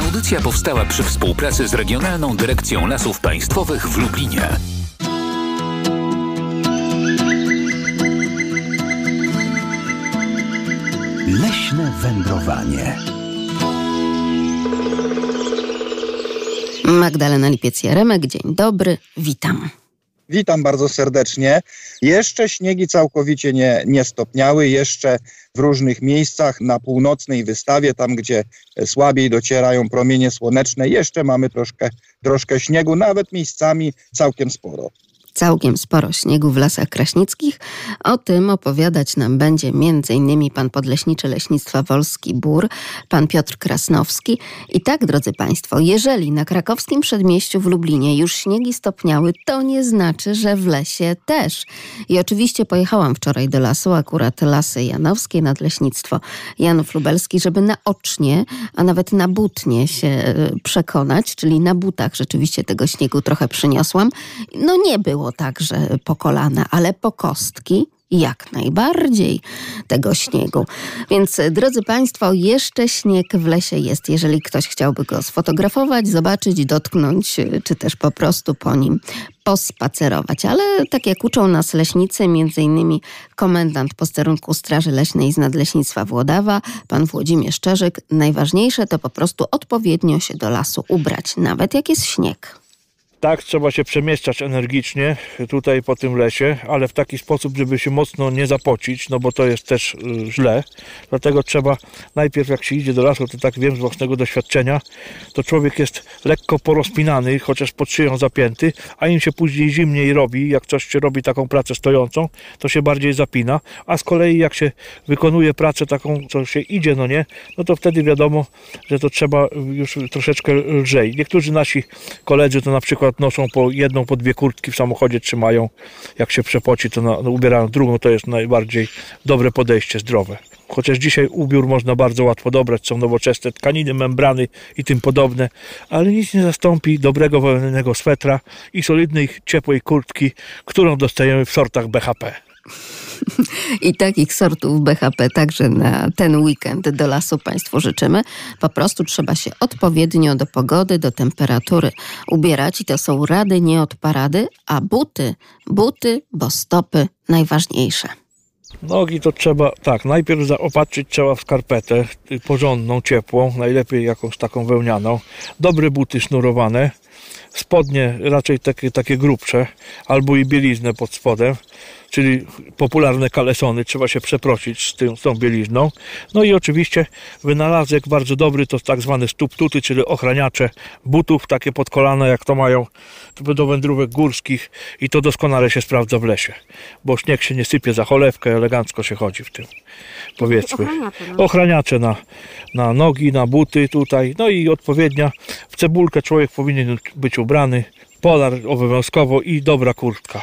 Audycja powstała przy współpracy z Regionalną Dyrekcją Lasów Państwowych w Lublinie. Leśne wędrowanie. Magdalena Lipiec-Jaremek, dzień dobry, witam. Witam bardzo serdecznie. Jeszcze śniegi całkowicie nie, nie stopniały, jeszcze w różnych miejscach na północnej wystawie, tam gdzie słabiej docierają promienie słoneczne, jeszcze mamy troszkę, troszkę śniegu, nawet miejscami całkiem sporo całkiem sporo śniegu w lasach kraśnickich. O tym opowiadać nam będzie m.in. pan podleśniczy Leśnictwa Wolski Bór, pan Piotr Krasnowski. I tak, drodzy Państwo, jeżeli na krakowskim przedmieściu w Lublinie już śniegi stopniały, to nie znaczy, że w lesie też. I oczywiście pojechałam wczoraj do lasu, akurat Lasy Janowskie, Nadleśnictwo Janów Lubelski, żeby naocznie, a nawet na butnie się e, przekonać, czyli na butach rzeczywiście tego śniegu trochę przyniosłam. No nie było także po kolana, ale po kostki jak najbardziej tego śniegu. Więc drodzy Państwo, jeszcze śnieg w lesie jest. Jeżeli ktoś chciałby go sfotografować, zobaczyć, dotknąć, czy też po prostu po nim pospacerować. Ale tak jak uczą nas leśnicy, między innymi komendant posterunku Straży Leśnej z Nadleśnictwa Włodawa, pan Włodzimierz Czerzyk, najważniejsze to po prostu odpowiednio się do lasu ubrać, nawet jak jest śnieg. Tak, trzeba się przemieszczać energicznie tutaj po tym lesie, ale w taki sposób, żeby się mocno nie zapocić, no bo to jest też y, źle. Dlatego trzeba najpierw, jak się idzie do lasu, to tak wiem z własnego doświadczenia, to człowiek jest lekko porozpinany, chociaż pod szyją zapięty, a im się później zimniej robi, jak coś się robi taką pracę stojącą, to się bardziej zapina, a z kolei jak się wykonuje pracę taką, co się idzie, no nie, no to wtedy wiadomo, że to trzeba już troszeczkę lżej. Niektórzy nasi koledzy to na przykład noszą po jedną, po dwie kurtki w samochodzie trzymają. Jak się przepoci, to na, no, ubierają drugą. To jest najbardziej dobre podejście, zdrowe. Chociaż dzisiaj ubiór można bardzo łatwo dobrać, są nowoczesne tkaniny, membrany i tym podobne, ale nic nie zastąpi dobrego wełnianego swetra i solidnej, ciepłej kurtki, którą dostajemy w sortach BHP. I takich sortów BHP także na ten weekend do lasu Państwu życzymy. Po prostu trzeba się odpowiednio do pogody, do temperatury ubierać i to są rady nie od parady, a buty, buty, bo stopy najważniejsze. Nogi to trzeba, tak, najpierw zaopatrzyć trzeba w skarpetę porządną, ciepłą, najlepiej jakąś taką wełnianą. Dobre buty sznurowane, spodnie raczej takie, takie grubsze, albo i bieliznę pod spodem czyli popularne kalesony, trzeba się przeprosić z, tym, z tą bielizną. No i oczywiście wynalazek bardzo dobry to tak zwany stóp tuty, czyli ochraniacze butów, takie pod kolana jak to mają do wędrówek górskich i to doskonale się sprawdza w lesie, bo śnieg się nie sypie za cholewkę, elegancko się chodzi w tym, powiedzmy. No. Ochraniacze na, na nogi, na buty tutaj, no i odpowiednia w cebulkę człowiek powinien być ubrany, polar obowiązkowo i dobra kurtka.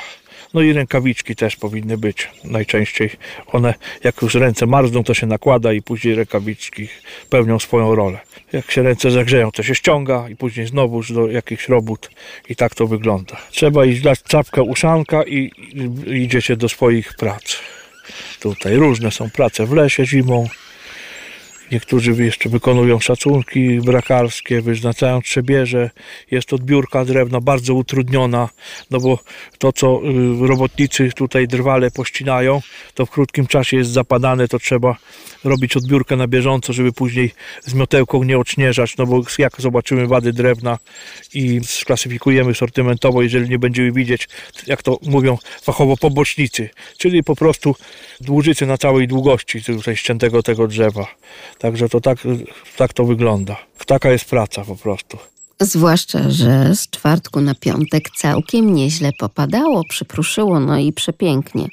No i rękawiczki też powinny być najczęściej. One, jak już ręce marzną, to się nakłada i później rękawiczki pełnią swoją rolę. Jak się ręce zagrzeją, to się ściąga i później znowu do jakichś robót i tak to wygląda. Trzeba iść dać czapkę, uszanka i idziecie do swoich prac. Tutaj różne są prace w lesie zimą, Niektórzy jeszcze wykonują szacunki brakarskie, wyznaczają trzebierze. Jest odbiórka drewna bardzo utrudniona, no bo to, co y, robotnicy tutaj drwale pościnają, to w krótkim czasie jest zapadane, to trzeba robić odbiórkę na bieżąco, żeby później z miotełką nie odśnieżać, no bo jak zobaczymy wady drewna i sklasyfikujemy sortymentowo, jeżeli nie będziemy widzieć, jak to mówią fachowo, pobocznicy, czyli po prostu dłużycy na całej długości tutaj ściętego tego drzewa. Także to tak, tak to wygląda. Taka jest praca po prostu. Zwłaszcza, że z czwartku na piątek całkiem nieźle popadało, przypruszyło, no i przepięknie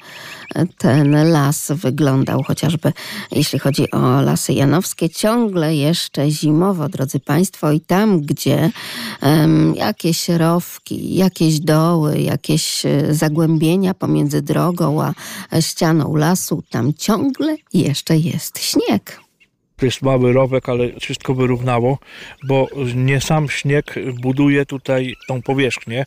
ten las wyglądał, chociażby jeśli chodzi o lasy janowskie, ciągle jeszcze zimowo, drodzy Państwo, i tam, gdzie um, jakieś rowki, jakieś doły, jakieś e, zagłębienia pomiędzy drogą a ścianą lasu, tam ciągle jeszcze jest śnieg. To jest mały rowek, ale wszystko wyrównało, bo nie sam śnieg buduje tutaj tą powierzchnię,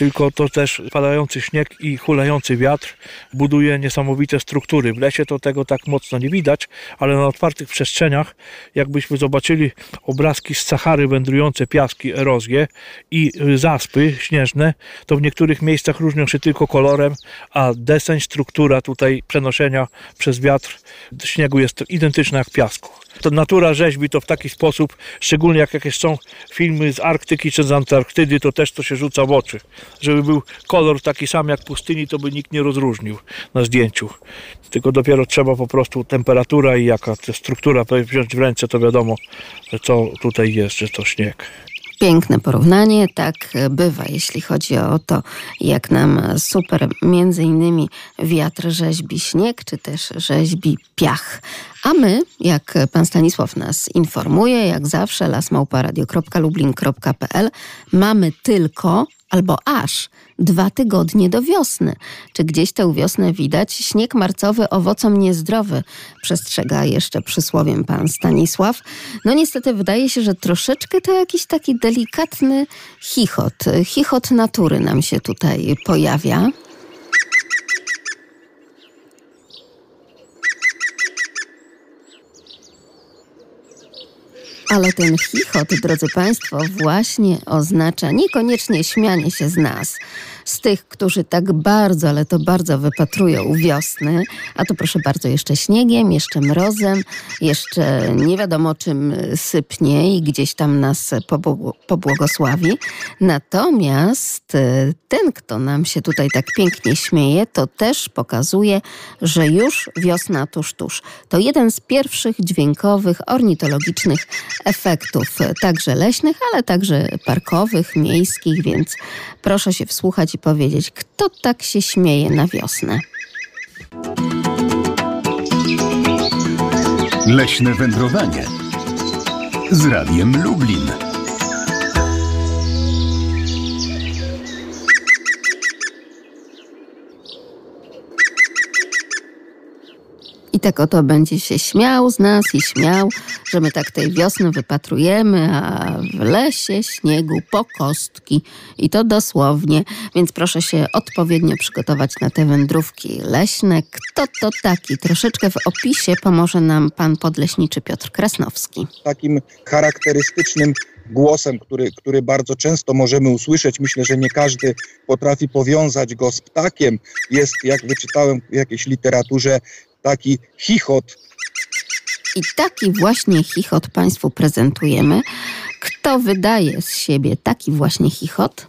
tylko to też padający śnieg i hulający wiatr buduje niesamowite struktury. W lesie to tego tak mocno nie widać, ale na otwartych przestrzeniach, jakbyśmy zobaczyli obrazki z Sahary wędrujące piaski, erozje i zaspy śnieżne, to w niektórych miejscach różnią się tylko kolorem, a deseń, struktura tutaj przenoszenia przez wiatr śniegu jest identyczna jak piasku. To natura rzeźbi to w taki sposób, szczególnie jak jakieś są filmy z Arktyki czy z Antarktydy, to też to się rzuca w oczy. Żeby był kolor taki sam jak pustyni, to by nikt nie rozróżnił na zdjęciu. Tylko dopiero trzeba po prostu temperatura i jaka struktura wziąć w ręce, to wiadomo, co tutaj jest, że to śnieg. Piękne porównanie, tak bywa, jeśli chodzi o to, jak nam super między innymi wiatr rzeźbi śnieg, czy też rzeźbi piach. A my, jak pan Stanisław nas informuje, jak zawsze lasmałparadio.lublin.pl mamy tylko albo aż dwa tygodnie do wiosny. Czy gdzieś tę wiosnę widać? Śnieg marcowy owocom niezdrowy, przestrzega jeszcze przysłowiem pan Stanisław. No niestety wydaje się, że troszeczkę to jakiś taki delikatny chichot, chichot natury nam się tutaj pojawia. Ale ten chichot, drodzy Państwo, właśnie oznacza niekoniecznie śmianie się z nas, z tych, którzy tak bardzo, ale to bardzo wypatrują wiosny, a to proszę bardzo jeszcze śniegiem, jeszcze mrozem, jeszcze nie wiadomo czym sypnie i gdzieś tam nas pobłogosławi. Natomiast e, ten, kto nam się tutaj tak pięknie śmieje, to też pokazuje, że już wiosna tuż, tuż. To jeden z pierwszych dźwiękowych, ornitologicznych efektów, także leśnych, ale także parkowych, miejskich, więc proszę się wsłuchać i powiedzieć, kto tak się śmieje na wiosnę. Leśne wędrowanie z Radiem Lublin. I tak oto będzie się śmiał z nas i śmiał, że my tak tej wiosny wypatrujemy, a w lesie śniegu po kostki. I to dosłownie, więc proszę się odpowiednio przygotować na te wędrówki leśne. Kto to taki? Troszeczkę w opisie pomoże nam pan podleśniczy Piotr Krasnowski. Takim charakterystycznym głosem, który, który bardzo często możemy usłyszeć. Myślę, że nie każdy potrafi powiązać go z ptakiem. Jest, jak wyczytałem w jakiejś literaturze, taki chichot. I taki właśnie chichot Państwu prezentujemy. Kto wydaje z siebie taki właśnie chichot?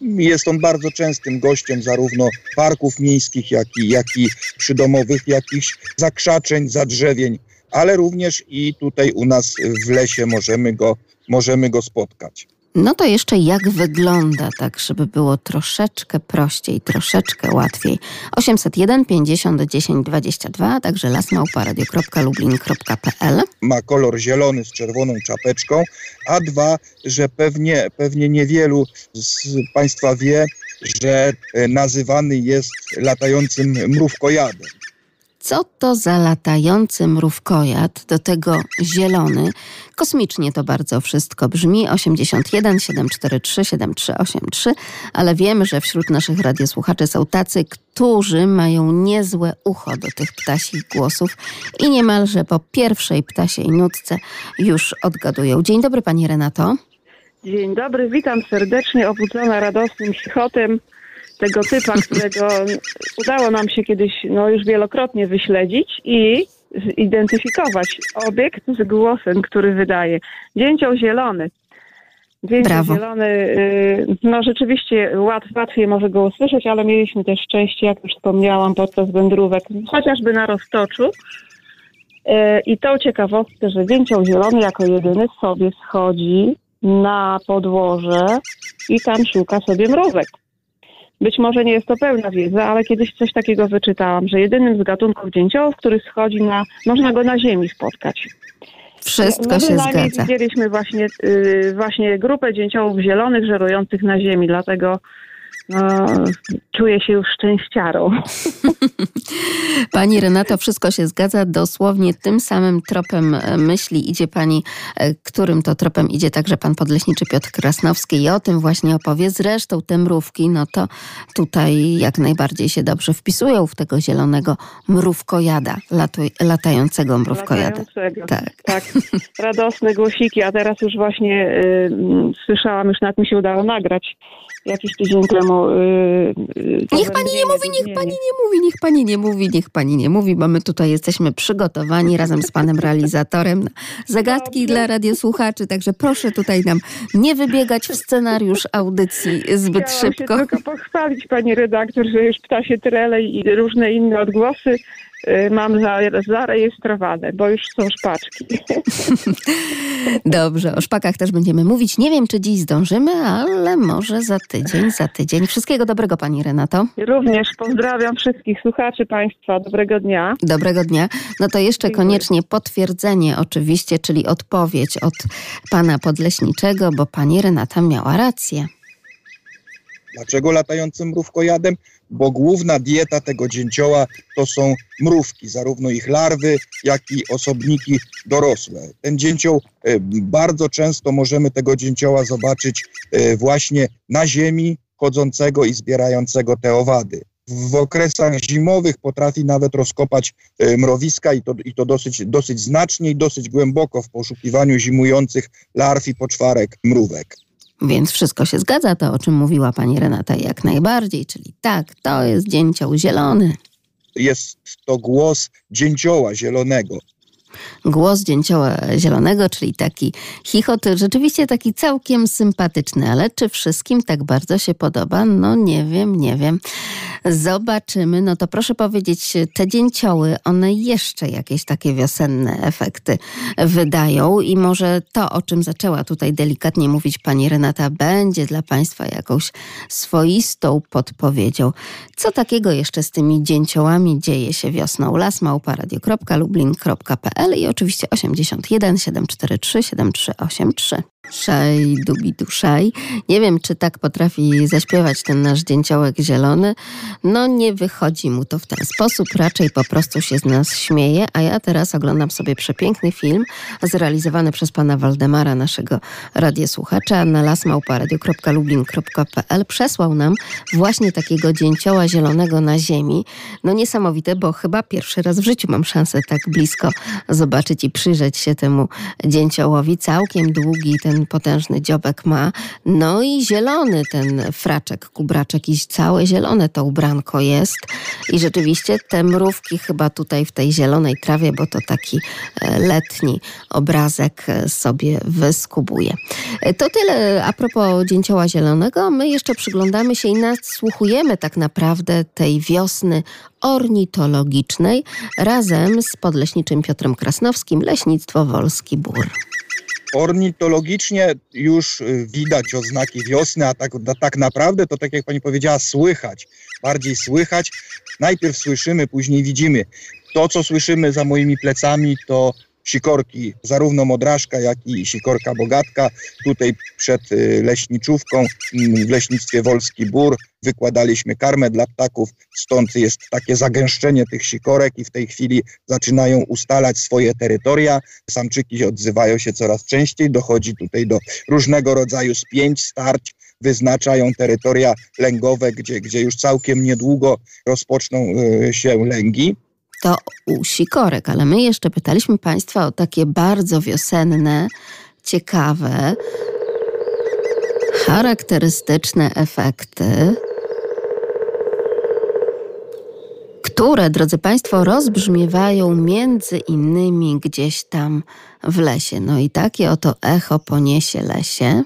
Jest on bardzo częstym gościem zarówno parków miejskich, jak i, jak i przydomowych jakichś zakrzaczeń, zadrzewień, ale również i tutaj u nas w lesie możemy go, możemy go spotkać. No to jeszcze jak wygląda, tak żeby było troszeczkę prościej, troszeczkę łatwiej. 801 50 10 22, a także lasmałparadio.lublin.pl Ma kolor zielony z czerwoną czapeczką, a dwa, że pewnie, pewnie niewielu z Państwa wie, że e, nazywany jest latającym mrówkojadem. Co to za latający mrówkojad, do tego zielony? Kosmicznie to bardzo wszystko brzmi. 81 743 7383, ale wiemy, że wśród naszych radiosłuchaczy są tacy, którzy mają niezłe ucho do tych ptasich głosów i niemalże po pierwszej ptasiej nutce już odgadują. Dzień dobry Pani Renato. Dzień dobry, witam serdecznie, obudzona radosnym chichotem tego typa, którego udało nam się kiedyś no, już wielokrotnie wyśledzić i zidentyfikować obiekt z głosem, który wydaje. Dzięcioł zielony. Dzięcioł Brawo. zielony, y, no rzeczywiście łat, łatwiej może go usłyszeć, ale mieliśmy też szczęście, jak już wspomniałam, podczas wędrówek, chociażby na Roztoczu. Y, I tą ciekawostkę, że dzięcioł zielony jako jedyny sobie schodzi na podłoże i tam szuka sobie mrówek. Być może nie jest to pełna wiedza, ale kiedyś coś takiego wyczytałam, że jedynym z gatunków dzięciołów, który schodzi na, można go na ziemi spotkać. Wszystko no, się zgadza. widzieliśmy właśnie, y, właśnie grupę dzięciołów zielonych żerujących na ziemi, dlatego no, czuję się już szczęściarą. Pani Renato, wszystko się zgadza. Dosłownie tym samym tropem e, myśli idzie pani, e, którym to tropem idzie także pan podleśniczy Piotr Krasnowski i o tym właśnie opowie. Zresztą te mrówki, no to tutaj jak najbardziej się dobrze wpisują w tego zielonego mrówkojada, latuj, latającego mrówkojada. Latającego. Tak. tak. Radosne głosiki, a teraz już właśnie y, słyszałam, już nawet mi się udało nagrać jakiś tydzień temu. Yy, niech pani nie mówi, niech pani nie mówi, niech pani nie mówi, niech pani nie mówi, bo my tutaj jesteśmy przygotowani razem z panem realizatorem na zagadki dla radiosłuchaczy, także proszę tutaj nam nie wybiegać w scenariusz audycji zbyt Chciałam szybko. Się tylko pochwalić pani redaktor, że już ptasie trele i różne inne odgłosy mam zarejestrowane, bo już są szpaczki. Dobrze, o szpakach też będziemy mówić. Nie wiem, czy dziś zdążymy, ale może za tydzień, za tydzień. Wszystkiego dobrego Pani Renato. Również pozdrawiam wszystkich słuchaczy Państwa. Dobrego dnia. Dobrego dnia. No to jeszcze Dziękuję. koniecznie potwierdzenie oczywiście, czyli odpowiedź od Pana Podleśniczego, bo Pani Renata miała rację. Dlaczego latającym mrówkojadem? Bo główna dieta tego dzięcioła to są mrówki, zarówno ich larwy, jak i osobniki dorosłe. Ten dzięcioł, e, bardzo często możemy tego dzięcioła zobaczyć e, właśnie na ziemi, chodzącego i zbierającego te owady. W okresach zimowych potrafi nawet rozkopać e, mrowiska i to, i to dosyć, dosyć znacznie i dosyć głęboko w poszukiwaniu zimujących larw i poczwarek mrówek. Więc wszystko się zgadza, to o czym mówiła pani Renata jak najbardziej, czyli tak, to jest dzięcioł zielony. Jest to głos dzięcioła zielonego. Głos dzięcioła zielonego, czyli taki chichot, rzeczywiście taki całkiem sympatyczny, ale czy wszystkim tak bardzo się podoba? No nie wiem, nie wiem. Zobaczymy. No to proszę powiedzieć, te dzięcioły, one jeszcze jakieś takie wiosenne efekty wydają i może to, o czym zaczęła tutaj delikatnie mówić pani Renata, będzie dla Państwa jakąś swoistą podpowiedzią. Co takiego jeszcze z tymi dzięciołami dzieje się wiosną? lasmałparadio.lublin.pl i oczywiście 81 743 7383. Szaj, dubidu, szaj. Nie wiem, czy tak potrafi zaśpiewać ten nasz dzięciołek zielony. No nie wychodzi mu to w ten sposób, raczej po prostu się z nas śmieje, a ja teraz oglądam sobie przepiękny film zrealizowany przez pana Waldemara, naszego radiosłuchacza na lasmałparadio.lublin.pl. Przesłał nam właśnie takiego dzięcioła zielonego na ziemi. No niesamowite, bo chyba pierwszy raz w życiu mam szansę tak blisko zobaczyć i przyjrzeć się temu dzięciołowi. Całkiem długi ten ten potężny dziobek ma. No i zielony ten fraczek, kubraczek i całe zielone to ubranko jest. I rzeczywiście te mrówki chyba tutaj w tej zielonej trawie, bo to taki e, letni obrazek e, sobie wyskubuje. To tyle a propos dzięcioła zielonego. My jeszcze przyglądamy się i nasłuchujemy tak naprawdę tej wiosny ornitologicznej razem z podleśniczym Piotrem Krasnowskim, Leśnictwo Wolski Bór. Ornitologicznie już y, widać oznaki wiosny, a tak, tak naprawdę to tak jak pani powiedziała, słychać, bardziej słychać. Najpierw słyszymy, później widzimy. To, co słyszymy za moimi plecami, to sikorki, zarówno modraszka, jak i sikorka bogatka. Tutaj przed y, leśniczówką w leśnictwie Wolski Bór wykładaliśmy karmę dla ptaków, stąd jest takie zagęszczenie tych sikorek i w tej chwili zaczynają ustalać swoje terytoria. Samczyki odzywają się coraz częściej, dochodzi tutaj do różnego rodzaju spięć, starć, wyznaczają terytoria lęgowe, gdzie, gdzie już całkiem niedługo rozpoczną y, się lęgi to u sikorek, ale my jeszcze pytaliśmy Państwa o takie bardzo wiosenne, ciekawe, charakterystyczne efekty, które, drodzy Państwo, rozbrzmiewają między innymi gdzieś tam w lesie. No i takie oto echo poniesie lesie.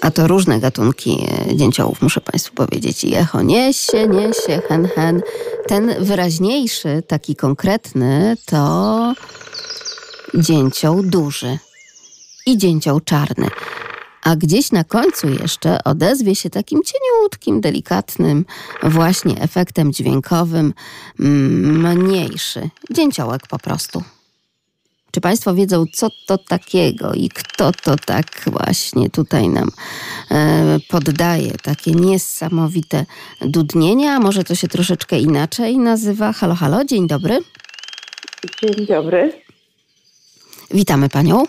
A to różne gatunki e, dzięciołów, muszę Państwu powiedzieć. I echo niesie, niesie, hen, hen. Ten wyraźniejszy, taki konkretny, to dzięcioł duży i dzięcioł czarny. A gdzieś na końcu jeszcze odezwie się takim cieniutkim, delikatnym właśnie efektem dźwiękowym mniejszy. Dzięciołek po prostu. Czy Państwo wiedzą, co to takiego i kto to tak właśnie tutaj nam e, poddaje takie niesamowite dudnienia? A może to się troszeczkę inaczej nazywa? Halo, halo, dzień dobry. Dzień dobry. Witamy Panią.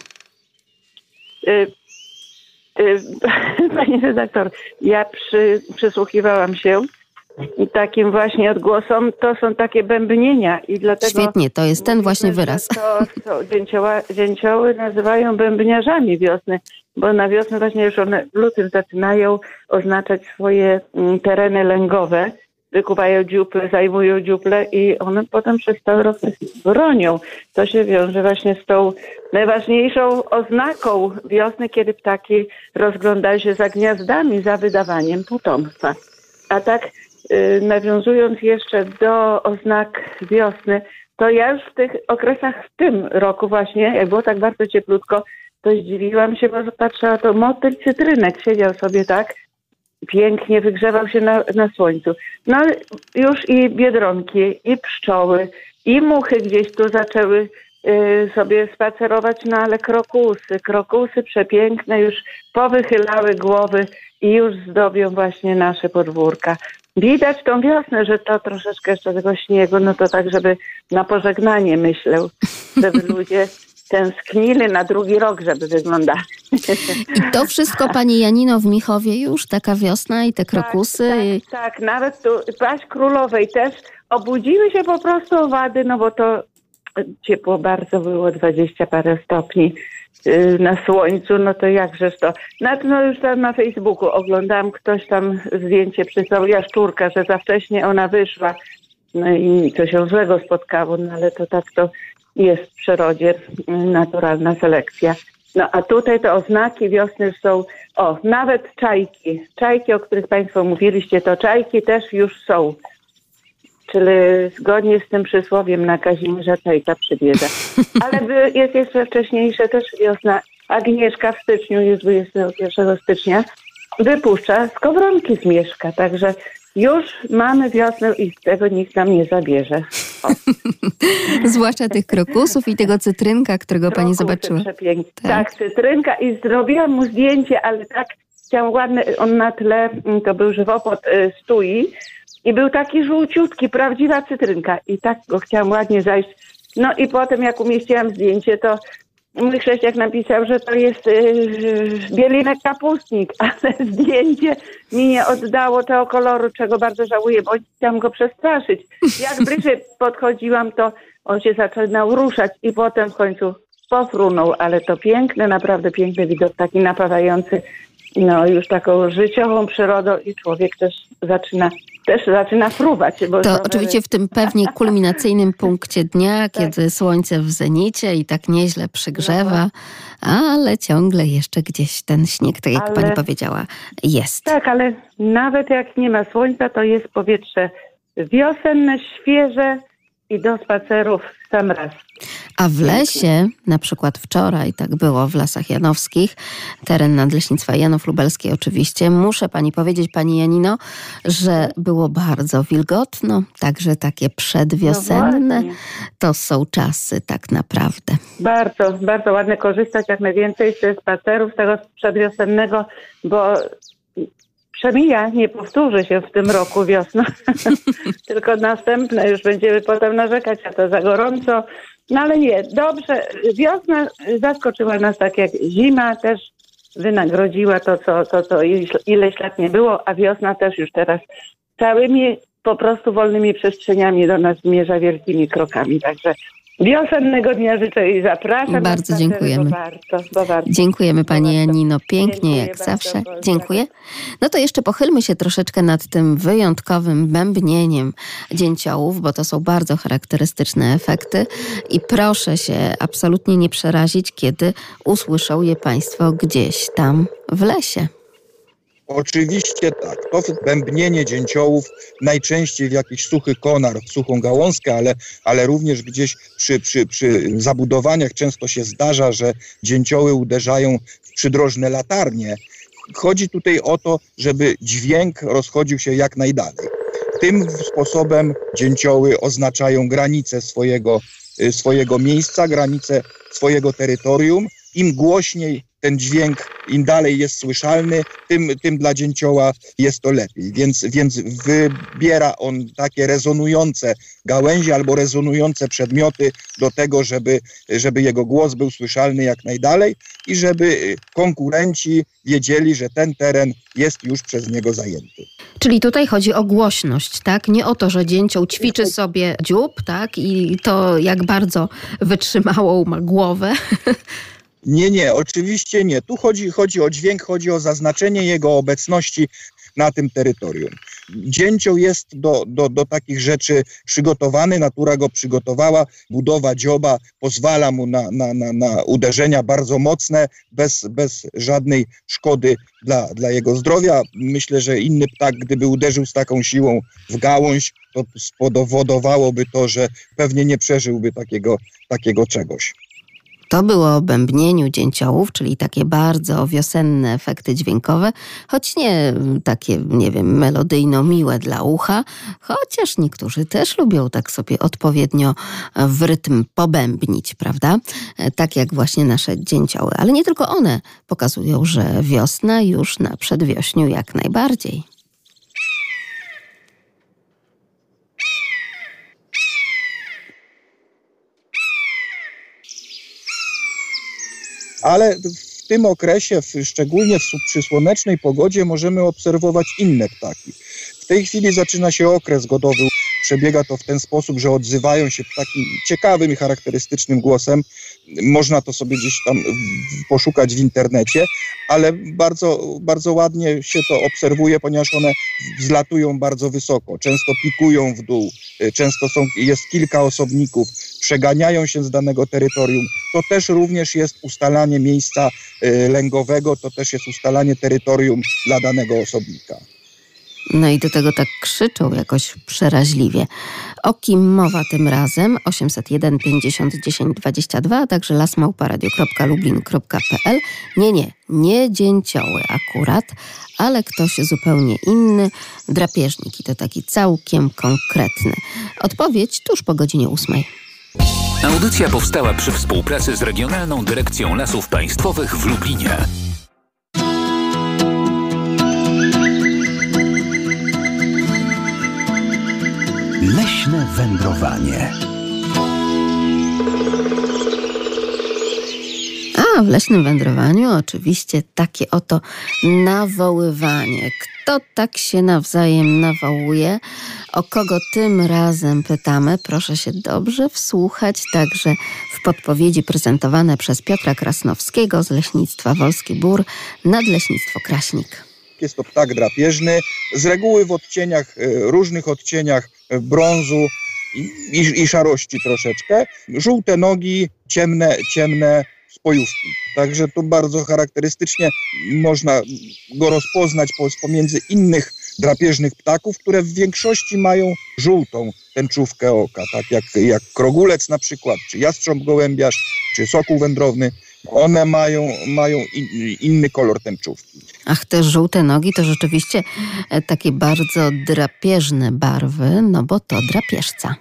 Y, y, Pani redaktor, ja przy, przysłuchiwałam się takim właśnie odgłosom. To są takie bębnienia i dlatego... Świetnie, to jest ten właśnie wyraz. To, to dzięcioła, dzięcioły nazywają bębniarzami wiosny, bo na wiosnę właśnie już one w lutym zaczynają oznaczać swoje mm, tereny lęgowe wykuwają dziuple, zajmują dziuple i one potem przez cały rok bronią. To się wiąże właśnie z tą najważniejszą oznaką wiosny, kiedy ptaki rozglądają się za gniazdami, za wydawaniem potomstwa. A tak nawiązując jeszcze do oznak wiosny, to ja już w tych okresach w tym roku właśnie, jak było tak bardzo cieplutko, to zdziwiłam się, bo patrzyła to motyl cytrynek siedział sobie tak pięknie wygrzewał się na, na słońcu. No już i biedronki, i pszczoły, i muchy gdzieś tu zaczęły y, sobie spacerować, no ale krokusy, krokusy przepiękne już powychylały głowy i już zdobią właśnie nasze podwórka. Widać tą wiosnę, że to troszeczkę jeszcze tego śniegu, no to tak, żeby na pożegnanie myślał, żeby ludzie tęsknili na drugi rok, żeby wyglądać. I to wszystko, pani Janino, w Michowie już, taka wiosna i te krokusy. Tak, tak, tak. nawet tu paść królowej też obudziły się po prostu owady, no bo to ciepło bardzo było, 20 parę stopni na słońcu, no to jakżeż to. No, no już tam na Facebooku oglądałam, ktoś tam zdjęcie przysłał, jaszczurka, że za wcześnie ona wyszła. No i to się złego spotkało, no ale to tak to jest w przyrodzie naturalna selekcja. No a tutaj te oznaki wiosny są, o, nawet czajki. Czajki, o których Państwo mówiliście, to czajki też już są. Czyli zgodnie z tym przysłowiem na Kazimierza czajka przybiega. Ale jest jeszcze wcześniejsze też wiosna. Agnieszka w styczniu, już 21 stycznia, wypuszcza skowronki z mieszka. Także już mamy wiosnę i z tego nikt nam nie zabierze. Zwłaszcza tych krokusów i tego cytrynka, którego Krokusy pani zobaczyła. Tak. tak, cytrynka i zrobiłam mu zdjęcie, ale tak chciałam ładny, on na tle, mm, to był żywopłot y, stui i był taki żółciutki, prawdziwa cytrynka i tak go chciałam ładnie zajść. No i potem jak umieściłam zdjęcie, to Mój chrześciak napisał, że to jest yy, bielinek kapustnik, ale zdjęcie mi nie oddało tego koloru, czego bardzo żałuję, bo chciałam go przestraszyć. Jak bliżej podchodziłam, to on się zaczynał ruszać i potem w końcu pofrunął, ale to piękne, naprawdę piękny widok, taki napawający no już taką życiową przyrodą i człowiek też zaczyna też zaczyna fruwać. Bo to oczywiście w tym pewnie kulminacyjnym punkcie dnia, tak. kiedy słońce w zenicie i tak nieźle przygrzewa, no. ale ciągle jeszcze gdzieś ten śnieg, tak jak ale, pani powiedziała, jest. Tak, ale nawet jak nie ma słońca, to jest powietrze wiosenne, świeże, i do spacerów sam raz. A w lesie, na przykład wczoraj, tak było w Lasach Janowskich, teren Nadleśnictwa Janów Lubelskiej oczywiście, muszę pani powiedzieć, pani Janino, że było bardzo wilgotno, także takie przedwiosenne no to są czasy tak naprawdę. Bardzo, bardzo ładne korzystać jak najwięcej ze spacerów, tego przedwiosennego, bo przemija, nie powtórzy się w tym roku wiosna, tylko następne już będziemy potem narzekać, a to za gorąco. No ale nie, dobrze, wiosna zaskoczyła nas tak jak zima też wynagrodziła to, co, to, co ileś lat nie było, a wiosna też już teraz całymi po prostu wolnymi przestrzeniami do nas zmierza wielkimi krokami. Także Wiosennego dnia życzę i zapraszam. Bardzo dziękujemy. Bo warto, bo warto. Dziękujemy Pani Janino, pięknie Dziękuję jak zawsze. Dziękuję. No to jeszcze pochylmy się troszeczkę nad tym wyjątkowym bębnieniem dzięciołów, bo to są bardzo charakterystyczne efekty i proszę się absolutnie nie przerazić, kiedy usłyszą je Państwo gdzieś tam w lesie. Oczywiście tak. To bębnienie dzięciołów najczęściej w jakiś suchy konar, w suchą gałązkę, ale, ale również gdzieś przy, przy, przy zabudowaniach często się zdarza, że dzięcioły uderzają w przydrożne latarnie. Chodzi tutaj o to, żeby dźwięk rozchodził się jak najdalej. tym sposobem dzięcioły oznaczają granice swojego, y, swojego miejsca, granice swojego terytorium. Im głośniej ten dźwięk, im dalej jest słyszalny, tym, tym dla dzięcioła jest to lepiej. Więc, więc wybiera on takie rezonujące gałęzie albo rezonujące przedmioty do tego, żeby, żeby jego głos był słyszalny jak najdalej i żeby konkurenci wiedzieli, że ten teren jest już przez niego zajęty. Czyli tutaj chodzi o głośność, tak? Nie o to, że dzięcioł ćwiczy sobie dziób, tak? I to jak bardzo wytrzymałą ma głowę. Nie, nie, oczywiście nie. Tu chodzi, chodzi o dźwięk, chodzi o zaznaczenie jego obecności na tym terytorium. Dzięcioł jest do, do, do takich rzeczy przygotowany, natura go przygotowała, budowa dzioba pozwala mu na, na, na, na uderzenia bardzo mocne, bez, bez żadnej szkody dla, dla jego zdrowia. Myślę, że inny ptak, gdyby uderzył z taką siłą w gałąź, to spowodowałoby to, że pewnie nie przeżyłby takiego, takiego czegoś. To było o bębnieniu dzięciołów, czyli takie bardzo wiosenne efekty dźwiękowe, choć nie takie, nie wiem, melodyjno miłe dla ucha, chociaż niektórzy też lubią tak sobie odpowiednio w rytm pobębnić, prawda? Tak jak właśnie nasze dzięcioły. Ale nie tylko one pokazują, że wiosna już na przedwiośniu jak najbardziej. Ale w tym okresie, w, szczególnie w, przy słonecznej pogodzie, możemy obserwować inne ptaki. W tej chwili zaczyna się okres godowy. Przebiega to w ten sposób, że odzywają się takim ciekawym i charakterystycznym głosem. Można to sobie gdzieś tam poszukać w internecie, ale bardzo, bardzo ładnie się to obserwuje, ponieważ one wzlatują bardzo wysoko, często pikują w dół, często są, jest kilka osobników, przeganiają się z danego terytorium. To też również jest ustalanie miejsca y, lęgowego, to też jest ustalanie terytorium dla danego osobnika. No i do tego tak krzyczą jakoś przeraźliwie. O kim mowa tym razem? 801 50 10 22, a także lasmałparadio.lublin.pl. Nie, nie, nie dzięcioły akurat, ale ktoś zupełnie inny, drapieżnik i to taki całkiem konkretny. Odpowiedź tuż po godzinie ósmej. Audycja powstała przy współpracy z Regionalną Dyrekcją Lasów Państwowych w Lublinie. Leśne wędrowanie. A w leśnym wędrowaniu oczywiście takie oto nawoływanie. Kto tak się nawzajem nawołuje? O kogo tym razem pytamy? Proszę się dobrze wsłuchać także w podpowiedzi prezentowane przez Piotra Krasnowskiego z Leśnictwa Wolski Bór, Nadleśnictwo Kraśnik. Jest to ptak drapieżny, z reguły w odcieniach, e, różnych odcieniach brązu i, i, i szarości troszeczkę. Żółte nogi, ciemne, ciemne spojówki. Także tu bardzo charakterystycznie można go rozpoznać pomiędzy innych drapieżnych ptaków, które w większości mają żółtą tęczówkę oka, tak jak, jak krogulec na przykład, czy jastrząb gołębiarz, czy sokół wędrowny. One mają, mają in, inny kolor tęczówki. Ach, te żółte nogi to rzeczywiście e, takie bardzo drapieżne barwy, no bo to drapieżca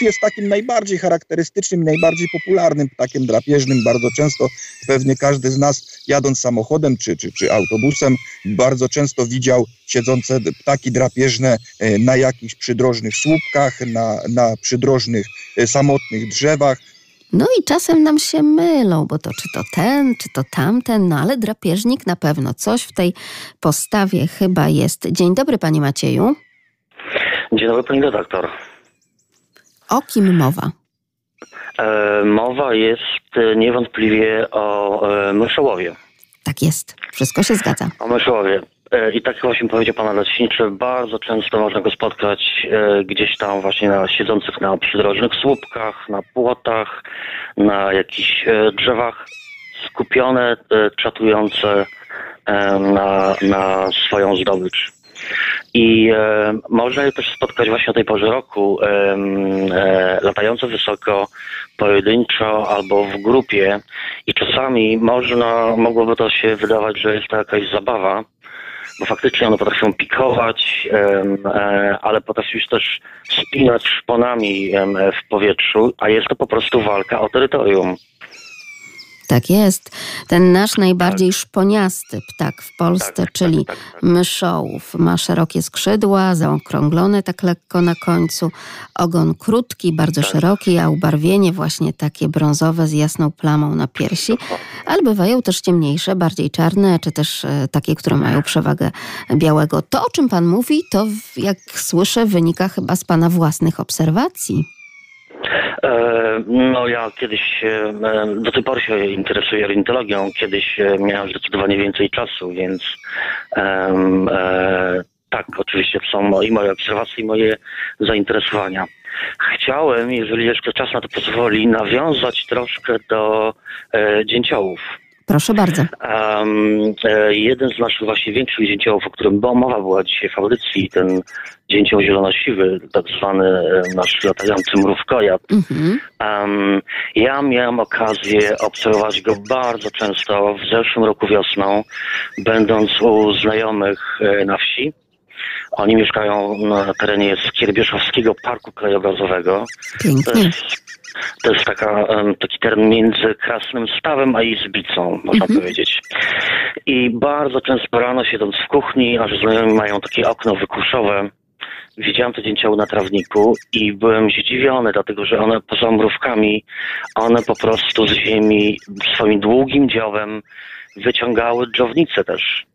jest takim najbardziej charakterystycznym, najbardziej popularnym ptakiem drapieżnym. Bardzo często pewnie każdy z nas jadąc samochodem czy, czy, czy autobusem bardzo często widział siedzące ptaki drapieżne e, na jakichś przydrożnych słupkach, na, na przydrożnych e, samotnych drzewach. No i czasem nam się mylą, bo to czy to ten, czy to tamten, no ale drapieżnik na pewno coś w tej postawie chyba jest. Dzień dobry, panie Macieju. Dzień dobry, pani redaktor. O kim mowa? E, mowa jest e, niewątpliwie o e, myszołowie. Tak jest, wszystko się zgadza. O myszołowie. E, I tak właśnie powiedział pan leśniczy, bardzo często można go spotkać e, gdzieś tam właśnie na siedzących na przydrożnych słupkach, na płotach, na jakichś e, drzewach, skupione, czatujące na, na swoją zdobycz. I e, można je też spotkać właśnie o tej porze roku, e, e, latające wysoko, pojedynczo albo w grupie. I czasami można, mogłoby to się wydawać, że jest to jakaś zabawa, bo faktycznie one potrafią pikować, e, ale potrafią też spinać szponami w powietrzu, a jest to po prostu walka o terytorium. Tak jest. Ten nasz najbardziej tak. szponiasty ptak w Polsce, tak, tak czyli tak, tak, myszołów, ma szerokie skrzydła, zaokrąglone tak lekko na końcu, ogon krótki, bardzo tak. szeroki, a ubarwienie właśnie takie brązowe z jasną plamą na piersi, ale bywają też ciemniejsze, bardziej czarne, czy też e, takie, które mają przewagę białego. To, o czym pan mówi, to jak słyszę, wynika chyba z pana własnych obserwacji. E, no ja kiedyś, e, do tej pory się interesuję ornitologią, kiedyś e, miałem zdecydowanie więcej czasu, więc um, e, tak, oczywiście są i moje obserwacje, i moje zainteresowania. Chciałem, jeżeli jeszcze czas na to pozwoli, nawiązać troszkę do e, dzięciołów. Proszę bardzo. Um, jeden z naszych właśnie większych dzięciołów, o którym mowa była dzisiaj w audycji, ten dzięcioł zielonosiwy, tak zwany e, nasz latający mrówkojad. Mhm. Um, ja miałem okazję obserwować go bardzo często w zeszłym roku wiosną, będąc u znajomych e, na wsi. Oni mieszkają na terenie Skierbieszowskiego Parku Krajobrazowego. Pięknie. To jest taka, taki teren między Krasnym Stawem a Izbicą, można mhm. powiedzieć. I bardzo często rano siedząc w kuchni, aż znajomi mają takie okno wykuszowe, widziałem to dzięcioło na trawniku i byłem zdziwiony, dlatego że one poza mrówkami, one po prostu z ziemi swoim długim dziobem wyciągały dżownice też.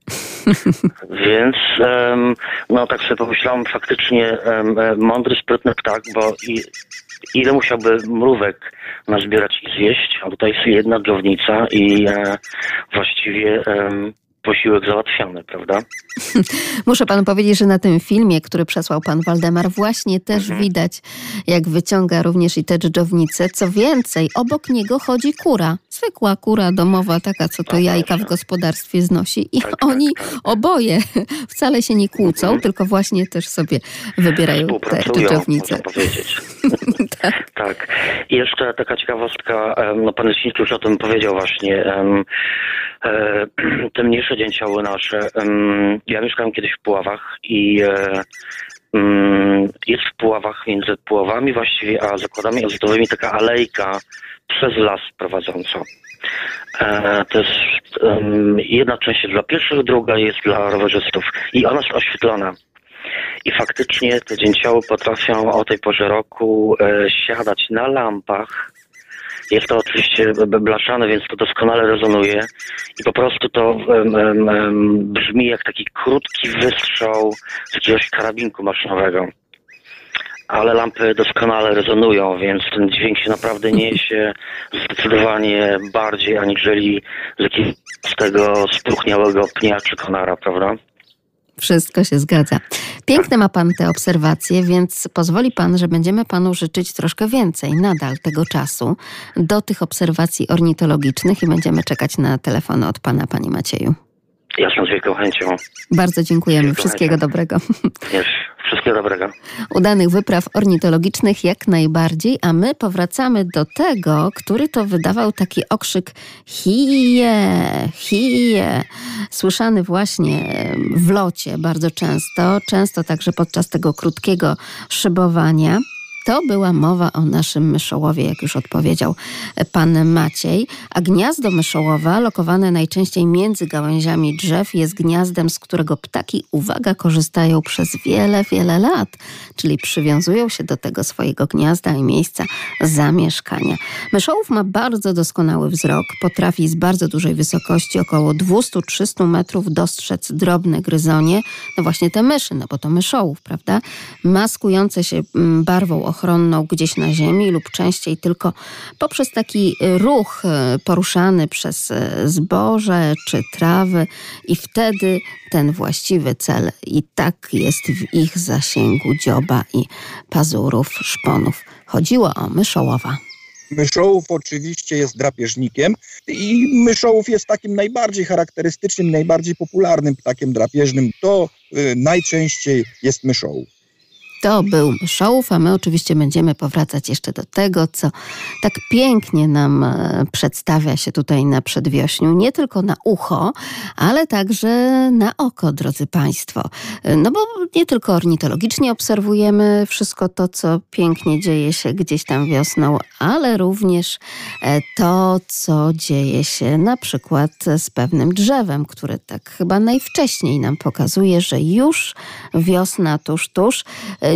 Więc um, no tak sobie pomyślałem, faktycznie um, mądry, sprytny ptak, bo i, ile musiałby mrówek nazbierać i zjeść, a tutaj jest jedna dżownica i e, właściwie posiłek załatwiony, prawda? Muszę panu powiedzieć, że na tym filmie, który przesłał pan Waldemar, właśnie też mhm. widać, jak wyciąga również i te dżdżownice. Co więcej, obok niego chodzi kura. Zwykła kura domowa, taka, co to jajka w gospodarstwie znosi. I tak, tak oni oboje wcale się nie kłócą, mhm. tylko właśnie też sobie wybierają te tak. tak. I jeszcze taka ciekawostka, no pan Leśnicki już o tym powiedział właśnie, e, te mniejsze dzięcioły nasze. Ja mieszkałem kiedyś w Puławach i e, jest w Puławach, między Puławami właściwie, a zakładami azotowymi taka alejka przez las prowadząca. E, to jest jedna część jest dla pieszych, druga jest dla rowerzystów i ona jest oświetlona. I faktycznie te dzięcioły potrafią o tej porze roku e, siadać na lampach jest to oczywiście blaszane, więc to doskonale rezonuje i po prostu to um, um, brzmi jak taki krótki wystrzał z jakiegoś karabinku maszynowego. Ale lampy doskonale rezonują, więc ten dźwięk się naprawdę niesie zdecydowanie bardziej aniżeli z jakiegoś tego spruchniałego pnia czy konara, prawda? Wszystko się zgadza. Piękne ma Pan te obserwacje, więc pozwoli Pan, że będziemy Panu życzyć troszkę więcej nadal tego czasu do tych obserwacji ornitologicznych i będziemy czekać na telefony od Pana, Panie Macieju. Jasno, z wielką chęcią. Bardzo dziękujemy. Wszystkiego chęcią. dobrego. Yes. Wszystkiego dobrego. Udanych wypraw ornitologicznych jak najbardziej, a my powracamy do tego, który to wydawał taki okrzyk hije, hije, słyszany właśnie w locie bardzo często, często także podczas tego krótkiego szybowania. To była mowa o naszym myszołowie, jak już odpowiedział pan Maciej. A gniazdo myszołowa, lokowane najczęściej między gałęziami drzew, jest gniazdem, z którego ptaki, uwaga, korzystają przez wiele, wiele lat. Czyli przywiązują się do tego swojego gniazda i miejsca zamieszkania. Myszołów ma bardzo doskonały wzrok. Potrafi z bardzo dużej wysokości, około 200-300 metrów, dostrzec drobne gryzonie. No właśnie te myszy, no bo to myszołów, prawda? Maskujące się mm, barwą ochronną gdzieś na ziemi lub częściej tylko poprzez taki ruch e, poruszany przez e, zboże czy trawy i wtedy ten właściwy cel i tak jest w ich zasięgu dzioba i pazurów, szponów. Chodziło o myszołowa. Myszołów oczywiście jest drapieżnikiem i myszołów jest takim najbardziej charakterystycznym, najbardziej popularnym ptakiem drapieżnym. To y, najczęściej jest myszołów. To był Myszołów, a my oczywiście będziemy powracać jeszcze do tego, co tak pięknie nam e, przedstawia się tutaj na przedwiośniu. Nie tylko na ucho, ale także na oko, drodzy Państwo. E, no bo nie tylko ornitologicznie obserwujemy wszystko to, co pięknie dzieje się gdzieś tam wiosną, ale również e, to, co dzieje się na przykład z pewnym drzewem, które tak chyba najwcześniej nam pokazuje, że już wiosna tuż, tuż.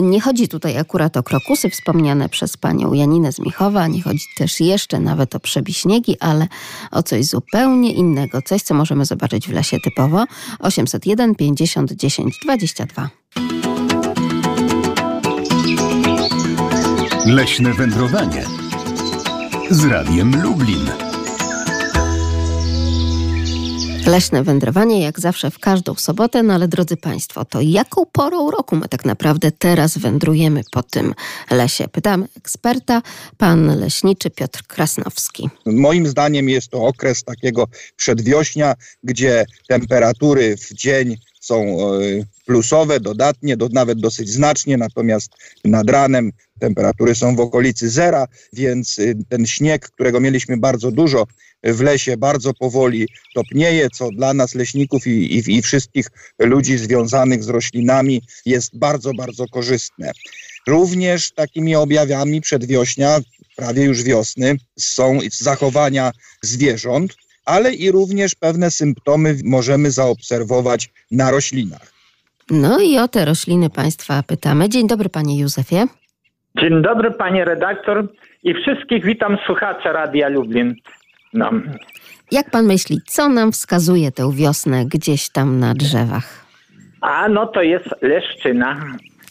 Nie chodzi tutaj akurat o krokusy wspomniane przez panią Janinę z Michowa, nie chodzi też jeszcze nawet o przebiśniegi, ale o coś zupełnie innego, coś co możemy zobaczyć w lesie typowo. 801 50 10 22. Leśne wędrowanie z Radiem Lublin. Leśne wędrowanie, jak zawsze w każdą sobotę, no ale drodzy Państwo, to jaką porą roku my tak naprawdę teraz wędrujemy po tym lesie? Pytamy eksperta, pan leśniczy Piotr Krasnowski. Moim zdaniem jest to okres takiego przedwiośnia, gdzie temperatury w dzień są e, plusowe, dodatnie, do, nawet dosyć znacznie, natomiast nad ranem temperatury są w okolicy zera, więc y, ten śnieg, którego mieliśmy bardzo dużo w lesie, bardzo powoli topnieje, co dla nas leśników i, i, i wszystkich ludzi związanych z roślinami jest bardzo, bardzo korzystne. Również takimi objawami przedwiośnia, prawie już wiosny, są zachowania zwierząt, ale i również pewne symptomy możemy zaobserwować na roślinach. No i o te rośliny Państwa pytamy. Dzień dobry Panie Józefie. Dzień dobry Panie redaktor i wszystkich witam słuchacze Radia Lublin. No. Jak Pan myśli, co nam wskazuje tę wiosnę gdzieś tam na drzewach? A no to jest leszczyna.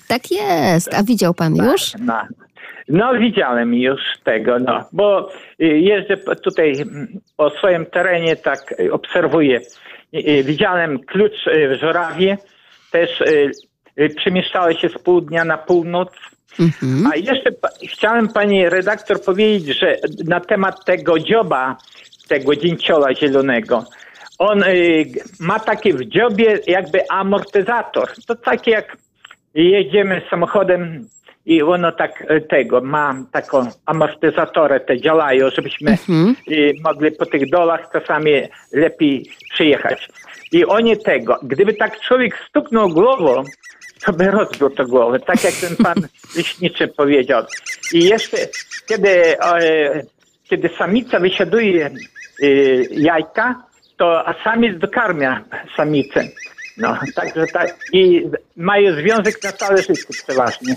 Tak jest. A widział Pan już? No, no widziałem już tego, no, bo y, jeżdżę tutaj mm, po swoim terenie, tak y, obserwuję. Y, widziałem klucz w żurawie, też przemieszczały się z południa na północ. Mhm. A jeszcze chciałem pani redaktor powiedzieć, że na temat tego dzioba, tego dzięciola zielonego, on ma taki w dziobie jakby amortyzator. To takie jak jedziemy samochodem i ono tak tego ma taką amortyzatorę, te działają, żebyśmy mhm. mogli po tych dolach czasami lepiej przyjechać. I oni tego, gdyby tak człowiek stuknął głową, to by rozbił to głowę, tak jak ten pan leśniczy powiedział. I jeszcze, kiedy, e, kiedy samica wysiaduje e, jajka, to a samiec dokarmia samicę. No, także tak. I mają związek na całe życie przeważnie.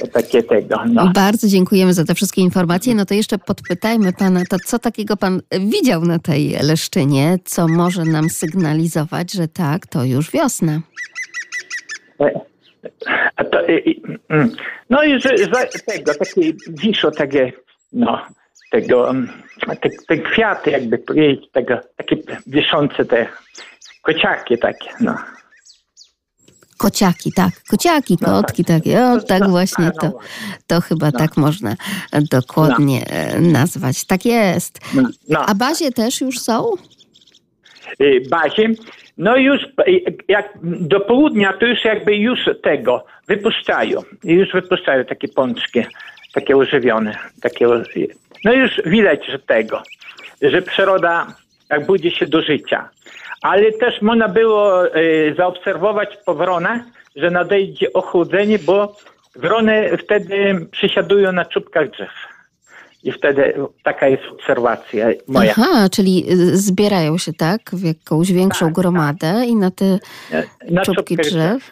To takie tego. No. Bardzo dziękujemy za te wszystkie informacje. No to jeszcze podpytajmy pana, to co takiego pan widział na tej leszczynie, co może nam sygnalizować, że tak, to już wiosna. E, to, mm. no i że tego, takie wiszo, takie, no, tego, mm, te, te kwiaty jakby powiedzieć, tego, takie wiszące te kociaki takie, no. Kociaki, tak. Kociaki, no kotki tak. takie. O, tak właśnie to, to chyba no. tak można dokładnie no. nazwać. Tak jest. A bazie też już są? Y, bazie? No już jak do południa to już jakby już tego wypuszczają. Już wypuszczają takie pączki, takie ożywione. Takie, no już widać, że tego, że przyroda jak budzi się do życia. Ale też można było y, zaobserwować po wronach, że nadejdzie ochłodzenie, bo wrony wtedy przysiadują na czubkach drzew. I wtedy taka jest obserwacja moja. Aha, czyli y, zbierają się tak w jakąś większą tak, gromadę tak. i na te na czubki drzew.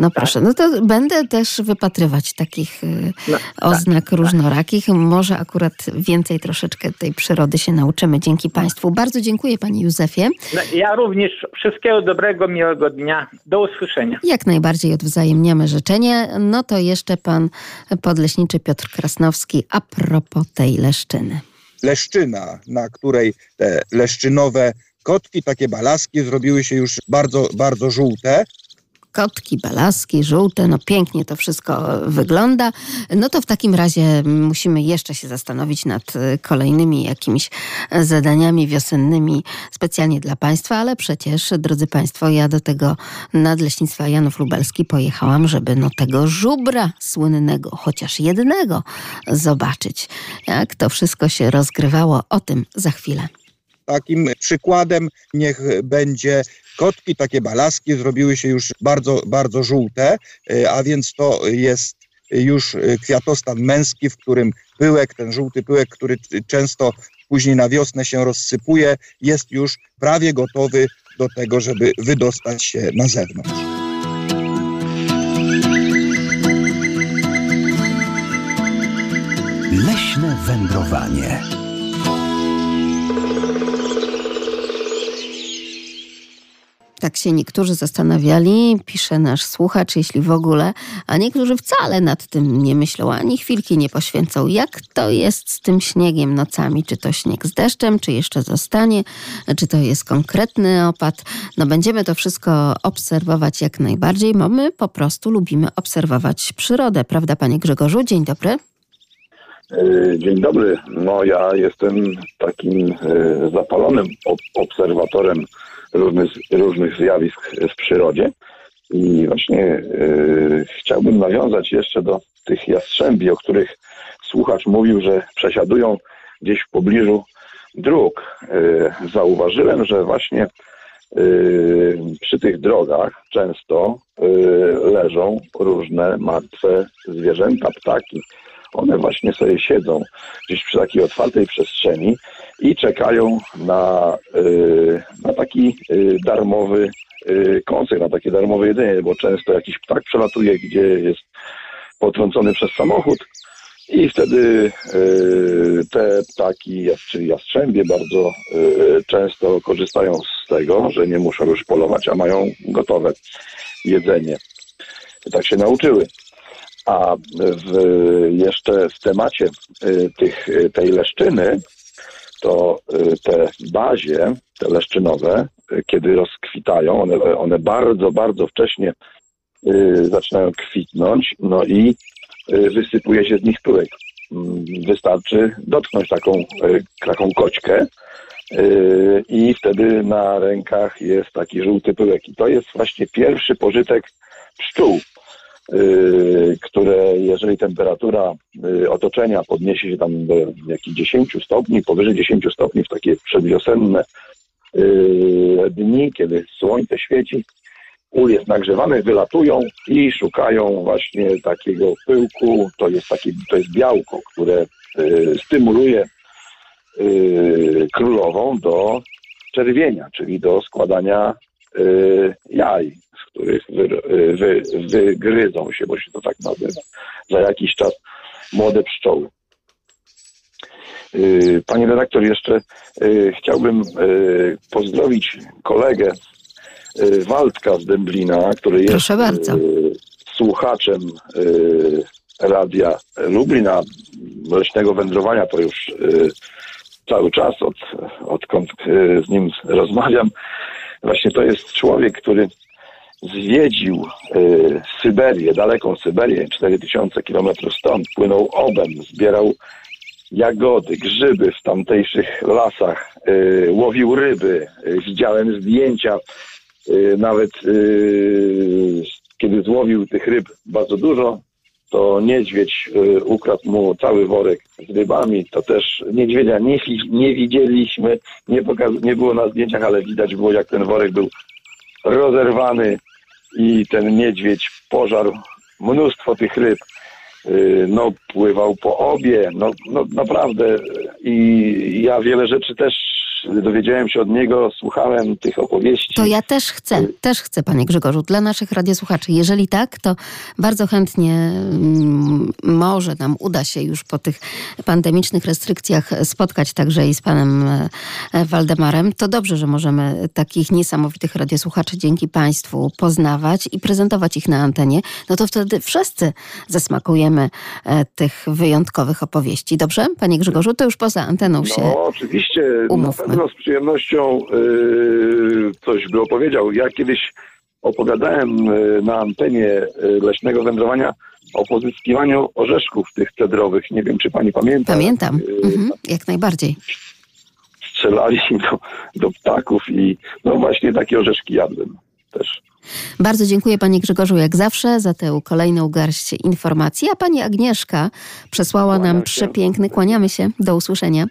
No tak. proszę, no to będę też wypatrywać takich y, no, oznak tak, różnorakich. Może akurat więcej troszeczkę tej przyrody się nauczymy dzięki Państwu. Bardzo dziękuję Panie Józefie. No, ja również wszystkiego dobrego, miłego dnia. Do usłyszenia. Jak najbardziej odwzajemniamy życzenie. No to jeszcze Pan Podleśniczy Piotr Krasnowski a propos tej leszczyny. Leszczyna, na której te leszczynowe kotki, takie balaski zrobiły się już bardzo, bardzo żółte kotki, balaski, żółte, no pięknie to wszystko wygląda. No to w takim razie musimy jeszcze się zastanowić nad kolejnymi jakimiś zadaniami wiosennymi specjalnie dla Państwa, ale przecież, drodzy Państwo, ja do tego nadleśnictwa Janów Lubelski pojechałam, żeby no tego żubra słynnego, chociaż jednego, zobaczyć. Jak to wszystko się rozgrywało, o tym za chwilę. Takim przykładem niech będzie kotki, takie balaski zrobiły się już bardzo, bardzo żółte, e, a więc to jest już kwiatostan męski, w którym pyłek, ten żółty pyłek, który często później na wiosnę się rozsypuje, jest już prawie gotowy do tego, żeby wydostać się na zewnątrz. Leśne wędrowanie. Tak się niektórzy zastanawiali, pisze nasz słuchacz, jeśli w ogóle, a niektórzy wcale nad tym nie myślą, ani chwilki nie poświęcą. Jak to jest z tym śniegiem nocami? Czy to śnieg z deszczem, czy jeszcze zostanie? Czy to jest konkretny opad? No będziemy to wszystko obserwować jak najbardziej, bo my po prostu lubimy obserwować przyrodę. Prawda, panie Grzegorzu? Dzień dobry. E, dzień dobry. No ja jestem takim e, zapalonym obserwatorem różnych, różnych zjawisk w przyrodzie. I właśnie yy, chciałbym nawiązać jeszcze do tych jastrzębi, o których słuchacz mówił, że przesiadują gdzieś w pobliżu dróg. Yy, zauważyłem, że właśnie yy, przy tych drogach często leżą różne martwe zwierzęta, ptaki. One właśnie sobie siedzą gdzieś przy takiej otwartej przestrzeni i czekają na, y, na taki y, darmowy y, koncert, na takie darmowe jedzenie, bo często jakiś ptak przelatuje, gdzie jest potrącony przez samochód i wtedy te ptaki, czyli jastrzębie, bardzo często korzystają z tego, że nie muszą już polować, a mają gotowe jedzenie. Tak się nauczyły. A w, jeszcze w temacie tych, tej leszczyny to y, te bazie, te leszczynowe, y, kiedy rozkwitają, one, one bardzo, bardzo wcześnie y, zaczynają kwitnąć, no i wysypuje się z nich pyłek. Mm, wystarczy dotknąć taką, taką koćkę i wtedy na rękach jest taki żółty pyłek. I to jest właśnie pierwszy pożytek pszczół. Y, które jeżeli temperatura y, otoczenia podniesie się tam do jakichś 10 stopni, powyżej 10 stopni w takie przedwiosenne y, dni, kiedy słońce świeci, ul jest nagrzewany, wylatują i szukają właśnie takiego pyłku. To jest, takie, to jest białko, które stymuluje królową do czerwienia, czyli do składania jaj których wy, wy, wygryzą się, bo się to tak nazywa, za jakiś czas młode pszczoły. Y, Panie redaktor, jeszcze y, chciałbym y, pozdrowić kolegę Waldka z Dęblina, który jest słuchaczem radia Lublina, leśnego wędrowania, to już cały czas, od, odkąd z nim rozmawiam. Właśnie to jest człowiek, który zwiedził y, Syberię, daleką Syberię, 4000 kilometrów stąd, płynął obem, zbierał jagody, grzyby w tamtejszych lasach, y, łowił ryby. Y, widziałem zdjęcia, y, nawet y, kiedy złowił tych ryb bardzo dużo, to niedźwiedź y, ukradł mu cały worek z rybami. To też niedźwiedzia nie, nie widzieliśmy, nie, pokaz- nie było na zdjęciach, ale widać było, jak ten worek był rozerwany i ten niedźwiedź pożarł mnóstwo tych ryb. Y, no, pływał po obie, no, no naprawdę. I ja wiele rzeczy też dowiedziałem się od niego, słuchałem tych opowieści. To ja też chcę, też chcę, panie Grzegorzu, dla naszych radiosłuchaczy. Jeżeli tak, to bardzo chętnie mm, może nam uda się już po tych pandemicznych restrykcjach spotkać także i z panem e, Waldemarem. To dobrze, że możemy takich niesamowitych radiosłuchaczy dzięki państwu poznawać i prezentować ich na antenie. No to wtedy wszyscy zasmakujemy e, tych wyjątkowych opowieści. Dobrze, panie Grzegorzu? To już poza anteną się No oczywiście, umówmy. Pewno z przyjemnością yy, coś by opowiedział. Ja kiedyś opowiadałem y, na antenie y, leśnego wędrowania o pozyskiwaniu orzeszków tych cedrowych. Nie wiem, czy pani pamięta. Pamiętam, Y, mhm, jak najbardziej. Strzelali do, do ptaków i no właśnie takie orzeszki jadłem też. Bardzo dziękuję Panie Grzegorzu jak zawsze za tę kolejną garść informacji. A Pani Agnieszka przesłała nam Kłaniam się. kłaniamy się, do usłyszenia,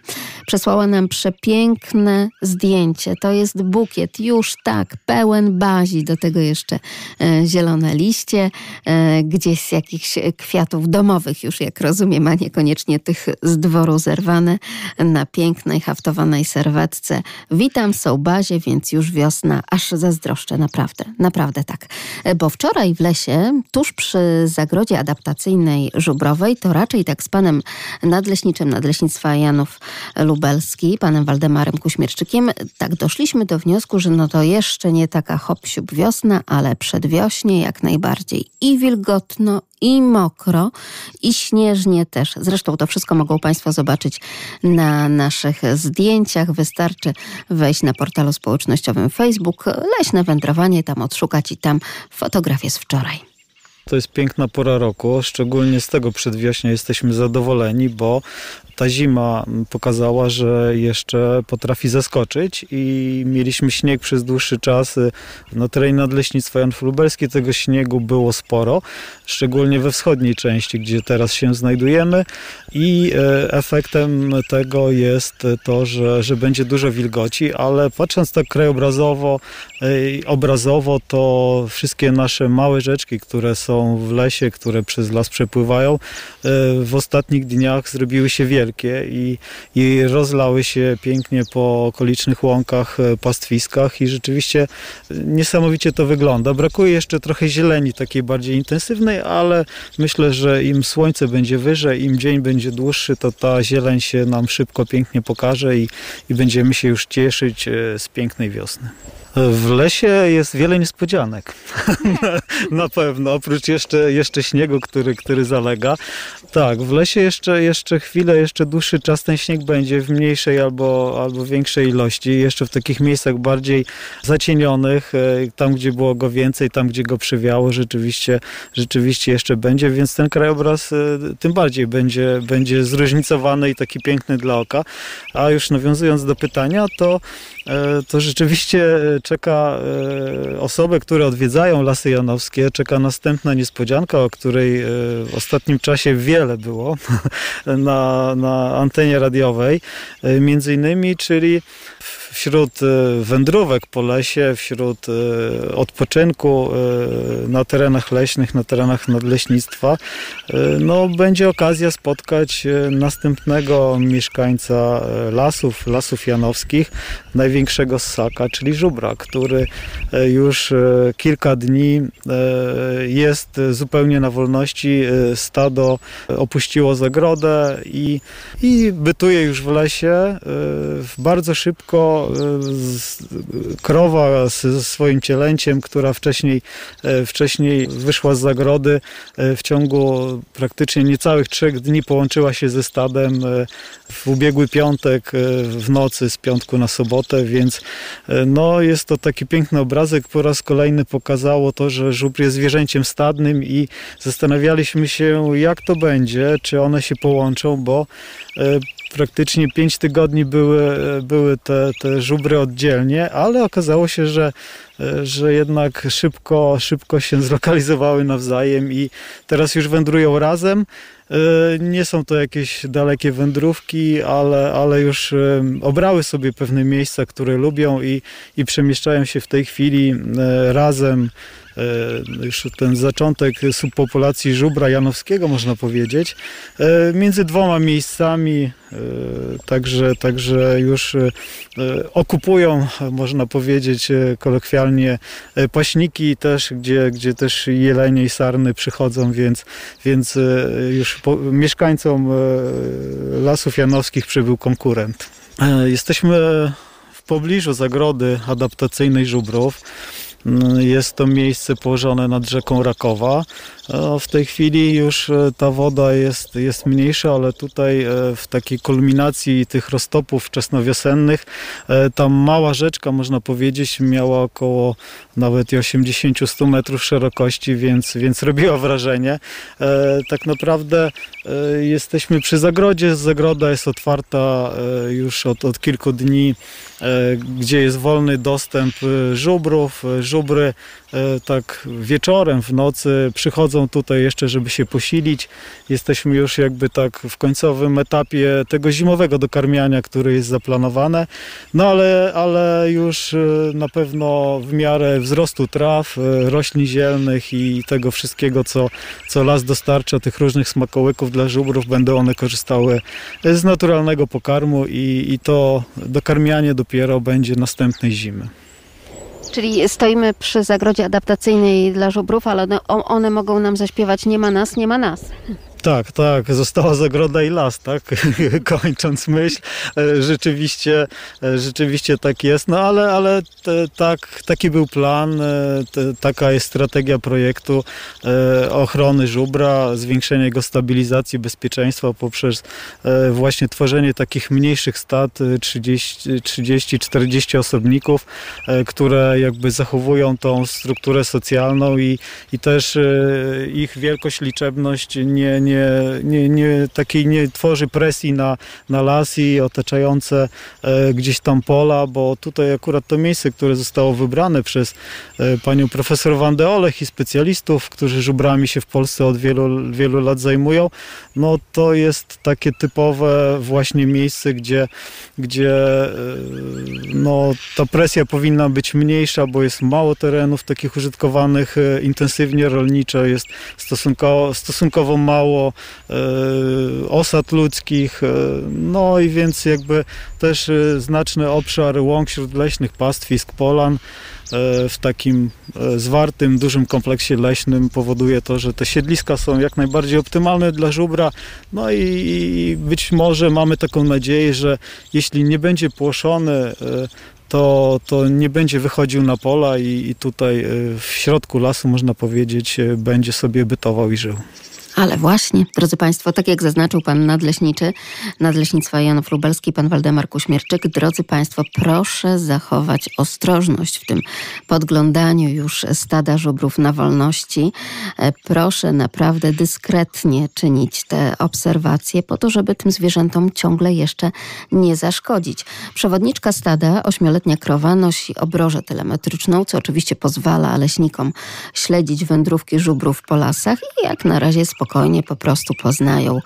przesłała nam przepiękne zdjęcie. To jest bukiet, już tak, pełen bazi, do tego jeszcze e, zielone liście, e, gdzieś z jakichś kwiatów domowych już, jak rozumiem, a niekoniecznie tych z dworu zerwane na pięknej, haftowanej serwetce. Witam, są bazie, więc już wiosna, aż zazdroszczę, naprawdę, naprawdę tak. E, Bo wczoraj w lesie, tuż przy zagrodzie adaptacyjnej Żubrowej, to raczej tak z panem nadleśniczym Nadleśnictwa Janów Lubelski, panem Waldemarem Kuśmierczykiem, tak doszliśmy do wniosku, że no to jeszcze nie taka hop wiosna, ale przedwiośnie jak najbardziej. I wilgotno, i mokro, i śnieżnie też. Zresztą to wszystko mogą Państwo zobaczyć na naszych zdjęciach. Wystarczy wejść na portalu społecznościowym Facebook, leśne wędrowanie, tam odszukać i tam fotografie z wczoraj. To jest piękna pora roku, szczególnie z tego przedwiośnia jesteśmy zadowoleni, bo ta zima pokazała, że jeszcze potrafi zaskoczyć i mieliśmy śnieg przez dłuższy czas. Na terenie Nadleśnictwa Janów Lubelski tego śniegu było sporo, szczególnie we wschodniej części, gdzie teraz się znajdujemy i e, efektem tego jest to, że, że będzie dużo wilgoci, ale patrząc tak krajobrazowo, e, obrazowo, to wszystkie nasze małe rzeczki, które są w lesie, które przez las przepływają, e, w ostatnich dniach zrobiły się wielkie i, i rozlały się pięknie po okolicznych łąkach, e, pastwiskach i rzeczywiście niesamowicie to wygląda. Brakuje jeszcze trochę zieleni takiej bardziej intensywnej, ale myślę, że im słońce będzie wyżej, im dzień będzie dłuższy, to ta zieleń się nam szybko, pięknie pokaże i, i będziemy się już cieszyć e, z pięknej wiosny. W lesie jest wiele niespodzianek. Na pewno, oprócz jeszcze, jeszcze śniegu, który, który zalega. Tak, w lesie jeszcze, jeszcze chwilę, jeszcze dłuższy czas ten śnieg będzie w mniejszej albo, albo większej ilości. Jeszcze w takich miejscach bardziej zacienionych, e, tam gdzie było go więcej, tam gdzie go przywiało, rzeczywiście, rzeczywiście jeszcze będzie, więc ten krajobraz e, tym bardziej będzie, będzie zróżnicowany i taki piękny dla oka. A już nawiązując do pytania, to e, to rzeczywiście czeka e, osoby, które odwiedzają Lasy Janowskie, czeka następna niespodzianka, o której e, w ostatnim czasie wiele było na, na antenie radiowej, e, między innymi, czyli wśród e, wędrówek po lesie, wśród e, odpoczynku e, na terenach leśnych, na terenach nadleśnictwa, no, będzie okazja spotkać następnego mieszkańca lasów, lasów janowskich, największego ssaka, czyli żubra, który już kilka dni jest zupełnie na wolności. Stado opuściło zagrodę i, i bytuje już w lesie. Bardzo szybko z- krowa ze swoim cielęciem, która wcześniej, e, wcześniej wyszła z zagrody, e, w ciągu praktycznie niecałych trzech dni połączyła się ze stadem e, w ubiegły piątek w nocy z piątku na sobotę, więc no, jest to taki piękny obrazek. Po raz kolejny pokazało to, że żubr jest zwierzęciem stadnym i zastanawialiśmy się, jak to będzie, czy one się połączą, bo praktycznie pięć tygodni były, były te, te żubry oddzielnie, ale okazało się, że, że jednak szybko, szybko się zlokalizowały nawzajem i teraz już wędrują razem. E, Nie są to jakieś dalekie wędrówki, ale, ale już e, obrały sobie pewne miejsca, które lubią i, i przemieszczają się w tej chwili e, razem. E, Już ten zaczątek subpopulacji żubra janowskiego, można powiedzieć, e, między dwoma miejscami, e, także, także już okupują, można powiedzieć kolokwialnie, paśniki też, gdzie, gdzie też jelenie i sarny przychodzą, więc, więc już po, mieszkańcom Lasów Janowskich przybył konkurent. Jesteśmy w pobliżu zagrody adaptacyjnej żubrów. Jest to miejsce położone nad rzeką Rakowa. E, W tej chwili już e, ta woda jest, jest mniejsza, ale tutaj e, w takiej kulminacji tych roztopów wczesnowiosennych ta mała rzeczka, można powiedzieć, miała około nawet i 80-100 metrów szerokości, więc, więc robiła wrażenie. Tak naprawdę jesteśmy przy zagrodzie. Zagroda jest otwarta e, już od, od kilku dni, e, gdzie jest wolny dostęp e, żubrów. E, Żubry e, tak wieczorem, w nocy przychodzą tutaj jeszcze, żeby się posilić. Jesteśmy już jakby tak w końcowym etapie tego zimowego dokarmiania, które jest zaplanowane. No ale, ale już e, na pewno w miarę wzrostu traw, e, roślin zielnych i tego wszystkiego, co, co las dostarcza, tych różnych smakołyków dla żubrów, będą one korzystały z naturalnego pokarmu i, i to dokarmianie dopiero będzie następnej zimy. Czyli stoimy przy zagrodzie adaptacyjnej dla żubrów, ale one, one mogą nam zaśpiewać nie ma nas, nie ma nas. Tak, tak, została zagroda i las, tak, kończąc myśl, E, rzeczywiście, e, rzeczywiście tak jest, no ale, ale te, tak, taki był plan, e, te, taka jest strategia projektu e, ochrony żubra, zwiększenia jego stabilizacji, bezpieczeństwa poprzez e, właśnie tworzenie takich mniejszych stad, e, 30, 30-40 osobników, e, które jakby zachowują tą strukturę socjalną i, i też ich wielkość, liczebność nie, nie, nie, nie, takiej nie tworzy presji na, na las i otaczające e, gdzieś tam pola, bo tutaj akurat to miejsce, które zostało wybrane przez e, panią profesor Wandę Olech i specjalistów, którzy żubrami się w Polsce od wielu, wielu lat zajmują, no to jest takie typowe właśnie miejsce, gdzie, gdzie e, no, ta presja powinna być mniejsza, bo jest mało terenów takich użytkowanych e, intensywnie rolniczo, jest stosunkowo, stosunkowo mało e, osad ludzkich, e, no i więc jakby też e, znaczny obszar łąk śródleśnych, pastwisk, polan w takim zwartym, dużym kompleksie leśnym powoduje to, że te siedliska są jak najbardziej optymalne dla żubra. No i, i być może mamy taką nadzieję, że jeśli nie będzie płoszony, to, to nie będzie wychodził na pola i, i tutaj w środku lasu, można powiedzieć, będzie sobie bytował i żył. Ale właśnie, drodzy Państwo, tak jak zaznaczył Pan Nadleśniczy Nadleśnictwa Janów Lubelski, Pan Waldemar Kuśmierczyk, drodzy Państwo, proszę zachować ostrożność w tym podglądaniu już stada żubrów na wolności. E, Proszę naprawdę dyskretnie czynić te obserwacje po to, żeby tym zwierzętom ciągle jeszcze nie zaszkodzić. Przewodniczka stada, ośmioletnia krowa, nosi obrożę telemetryczną, co oczywiście pozwala leśnikom śledzić wędrówki żubrów po lasach i jak na razie spokojnie po prostu poznają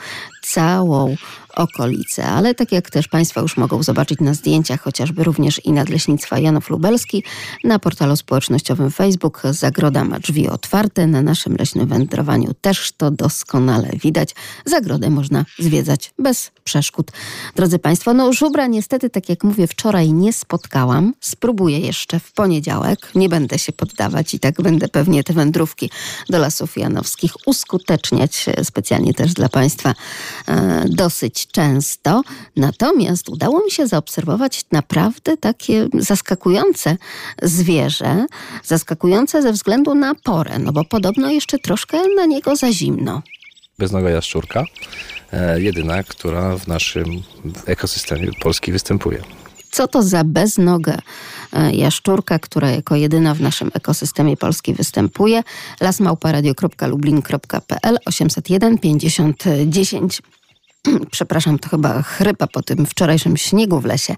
całą okolicę. Ale tak jak też Państwo już mogą zobaczyć na zdjęciach, chociażby również i Nadleśnictwa Janów Lubelski, na portalu społecznościowym Facebook Zagroda ma drzwi otwarte. Na naszym leśnym wędrowaniu też to doskonale widać. Zagrodę można zwiedzać bez przeszkód. Drodzy Państwo, no żubra niestety, tak jak mówię, wczoraj nie spotkałam. Spróbuję jeszcze w poniedziałek. Nie będę się poddawać i tak będę pewnie te wędrówki do Lasów Janowskich uskuteczniać e, specjalnie też dla Państwa e, często. Natomiast udało mi się zaobserwować naprawdę takie zaskakujące zwierzę. Zaskakujące ze względu na porę, no bo podobno jeszcze troszkę na niego za zimno. beznoga jaszczurka, e, jedyna, która w naszym ekosystemie Polski występuje. Co to za beznoga e, jaszczurka, która jako jedyna w naszym ekosystemie Polski występuje? lasmałparadio.lublin.pl 801 50 10 przepraszam, to chyba chrypa po tym wczorajszym śniegu w lesie,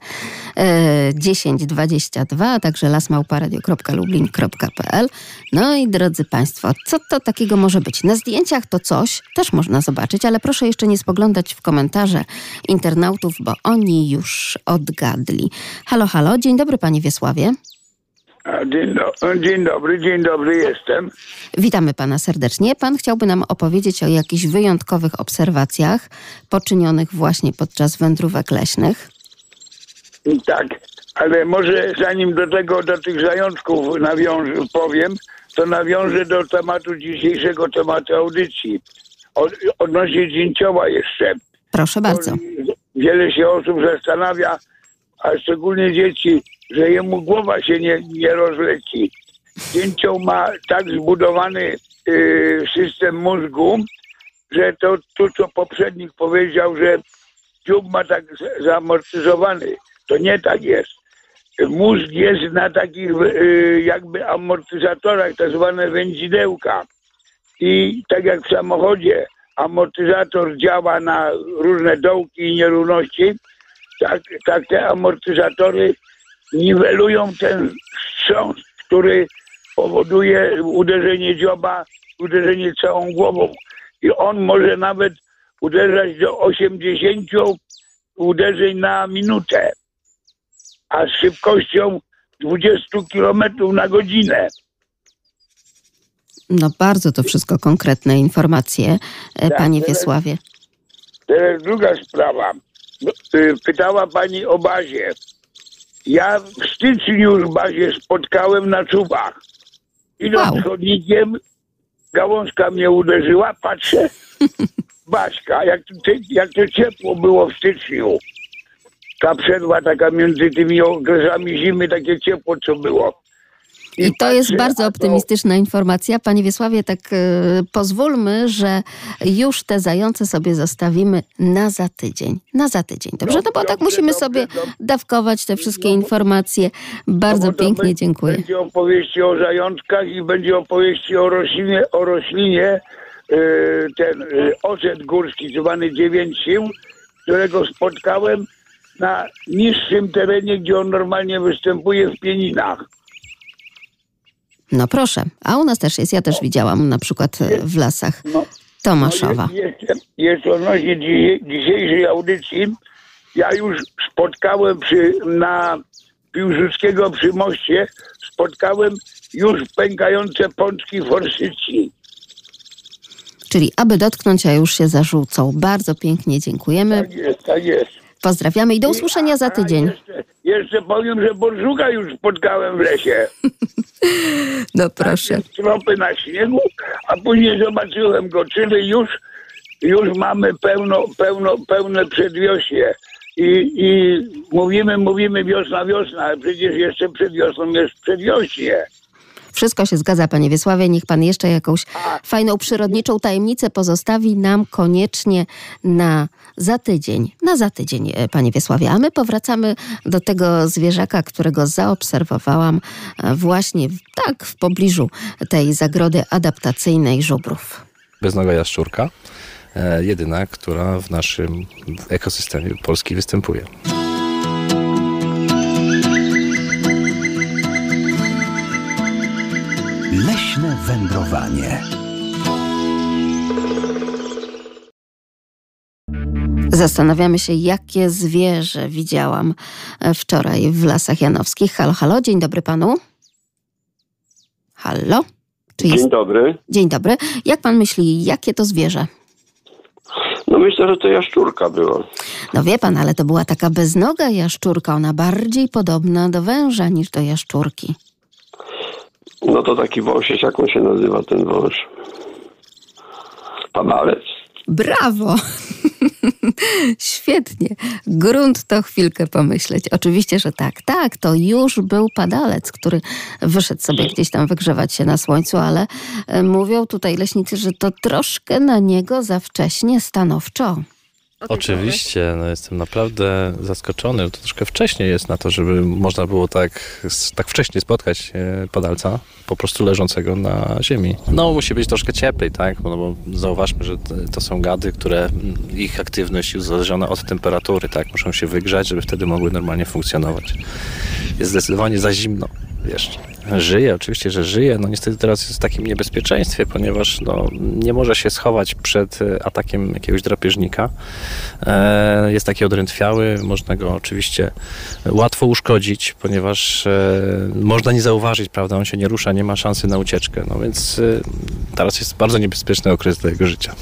e, 1022, a także lasmałparadio.lublin.pl. No i drodzy Państwo, co to takiego może być? Na zdjęciach to coś też można zobaczyć, ale proszę jeszcze nie spoglądać w komentarze internautów, bo oni już odgadli. Halo, halo, dzień dobry Panie Wiesławie. Dzień, do, dzień dobry, dzień dobry jestem. Witamy Pana serdecznie. Pan chciałby nam opowiedzieć o jakichś wyjątkowych obserwacjach poczynionych właśnie podczas wędrówek leśnych. Tak, ale może zanim do tego, do tych zajączków nawiążę, powiem, to nawiążę do tematu dzisiejszego tematu audycji. Od, odnośnie dzięcioła jeszcze. Proszę bardzo. Wiele się osób zastanawia, a szczególnie dzieci, że jemu głowa się nie, nie rozleci. dzięcioł ma tak zbudowany y, system mózgu, że to tu, co poprzednik powiedział, że dziób ma tak zamortyzowany. To nie tak jest. Mózg jest na takich y, jakby amortyzatorach, tak zwane wędzidełka. I tak jak w samochodzie amortyzator działa na różne dołki i nierówności, tak, tak te amortyzatory niwelują ten wstrząs, który powoduje uderzenie dzioba, uderzenie całą głową. I on może nawet uderzać do 80 uderzeń na minutę, a z szybkością 20 km na godzinę. No bardzo to wszystko konkretne informacje, e, Tak, panie teraz- Wiesławie. Teraz druga sprawa. No, y, Pytała pani o bazie. Ja w styczniu już bazie spotkałem na czubach. Idąc Wow. chodnikiem, gałązka mnie uderzyła, patrzę, Baśka, jak, to- ty- jak to ciepło było w styczniu. Ta przerwa taka między tymi okresami zimy, takie ciepło, co było. I to jest bardzo optymistyczna informacja. Panie Wiesławie, tak e, pozwólmy, że już te zające sobie zostawimy na za tydzień. Na za tydzień. Dobrze? No bo tak musimy sobie dawkować te wszystkie informacje. Bardzo No bo to pięknie dziękuję. Będzie opowieści o zajączkach i będzie opowieści o roślinie, o roślinie yy, ten yy, ocet górski zwany dziewięć sił, którego spotkałem na niższym terenie, gdzie on normalnie występuje w pieninach. No proszę. A u nas też jest. Ja też widziałam na przykład e, w lasach No, Tomaszowa. No, je- jeszcze, jeszcze odnośnie dzi- dzisiejszej audycji, ja już spotkałem przy, na Piłsudskiego przy moście, spotkałem już pękające pączki forsycji. Czyli aby dotknąć, a już się zarzucą. Bardzo pięknie dziękujemy. Tak jest, tak jest. Pozdrawiamy i do usłyszenia za tydzień. Jeszcze, jeszcze powiem, że borżuka już spotkałem w lesie. No proszę. Tropy na śniegu, a później zobaczyłem go, czyli już, już mamy pełno, pełno, pełne przedwiośnie. I, I mówimy, mówimy wiosna, wiosna, ale przecież jeszcze przed wiosną jest przedwiośnie. Wszystko się zgadza, panie Wiesławie. Niech pan jeszcze jakąś fajną przyrodniczą tajemnicę pozostawi nam koniecznie na za tydzień. Na za tydzień, e, panie Wiesławie. A my powracamy do tego zwierzaka, którego zaobserwowałam e, właśnie tak w pobliżu tej zagrody adaptacyjnej żubrów. Beznoga jaszczurka, e, jedyna, która w naszym ekosystemie Polski występuje. Leśne wędrowanie. Zastanawiamy się, jakie zwierzę widziałam e, wczoraj w Lasach Janowskich. Halo, halo, dzień dobry panu. Halo? Czy jest... Dzień dobry. Dzień dobry. Jak pan myśli, jakie to zwierzę? No myślę, że to jaszczurka była. No wie pan, ale to była taka beznoga jaszczurka, ona bardziej podobna do węża niż do jaszczurki. No to taki wąsiec, jak on się nazywa, ten wąż. Padalec. Brawo! Świetnie. Grunt to chwilkę pomyśleć. Oczywiście, że tak. Tak, to już był padalec, który wyszedł sobie gdzieś tam wygrzewać się na słońcu, ale e, mówią tutaj leśnicy, że to troszkę na niego za wcześnie stanowczo. Oczywiście, no jestem naprawdę zaskoczony. To troszkę wcześnie jest na to, żeby można było tak, tak wcześnie spotkać e, padalca, po prostu leżącego na ziemi. No musi być troszkę cieplej, tak? No bo zauważmy, że to- są gady, które ich aktywność jest uzależniona od temperatury, tak? Muszą się wygrzać, żeby wtedy mogły normalnie funkcjonować. Jest zdecydowanie za zimno jeszcze. Żyje, oczywiście, że żyje. No niestety teraz jest w takim niebezpieczeństwie, ponieważ no, nie może się schować przed e, atakiem jakiegoś drapieżnika. E, jest taki odrętwiały, można go oczywiście łatwo uszkodzić, ponieważ e, można nie zauważyć, prawda, on się nie rusza, nie ma szansy na ucieczkę. No więc teraz jest bardzo niebezpieczny okres dla jego życia.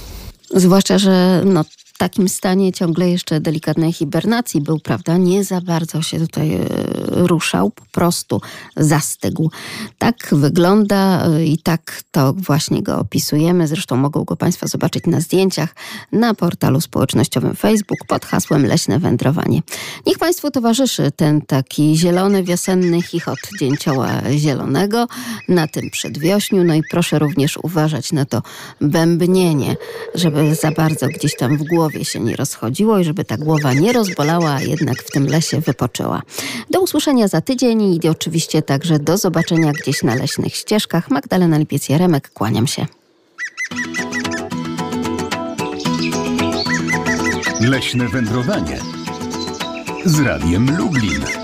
Zwłaszcza, że no, w takim stanie ciągle jeszcze delikatnej hibernacji był, prawda? Nie za bardzo się tutaj e, ruszał, po prostu zastygł. Tak wygląda e, i tak to właśnie go opisujemy. Zresztą mogą go Państwo zobaczyć na zdjęciach na portalu społecznościowym Facebook pod hasłem Leśne Wędrowanie. Niech Państwu towarzyszy ten taki zielony, wiosenny chichot dzięcioła zielonego na tym przedwiośniu. No i proszę również uważać na to bębnienie, żeby za bardzo gdzieś tam w głowie się nie rozchodziło i żeby ta głowa nie rozbolała, a jednak w tym lesie wypoczęła. Do usłyszenia za tydzień i oczywiście także do zobaczenia gdzieś na leśnych ścieżkach. Magdalena Lipiec-Jaremek, kłaniam się. Leśne wędrowanie z Radiem Lublin.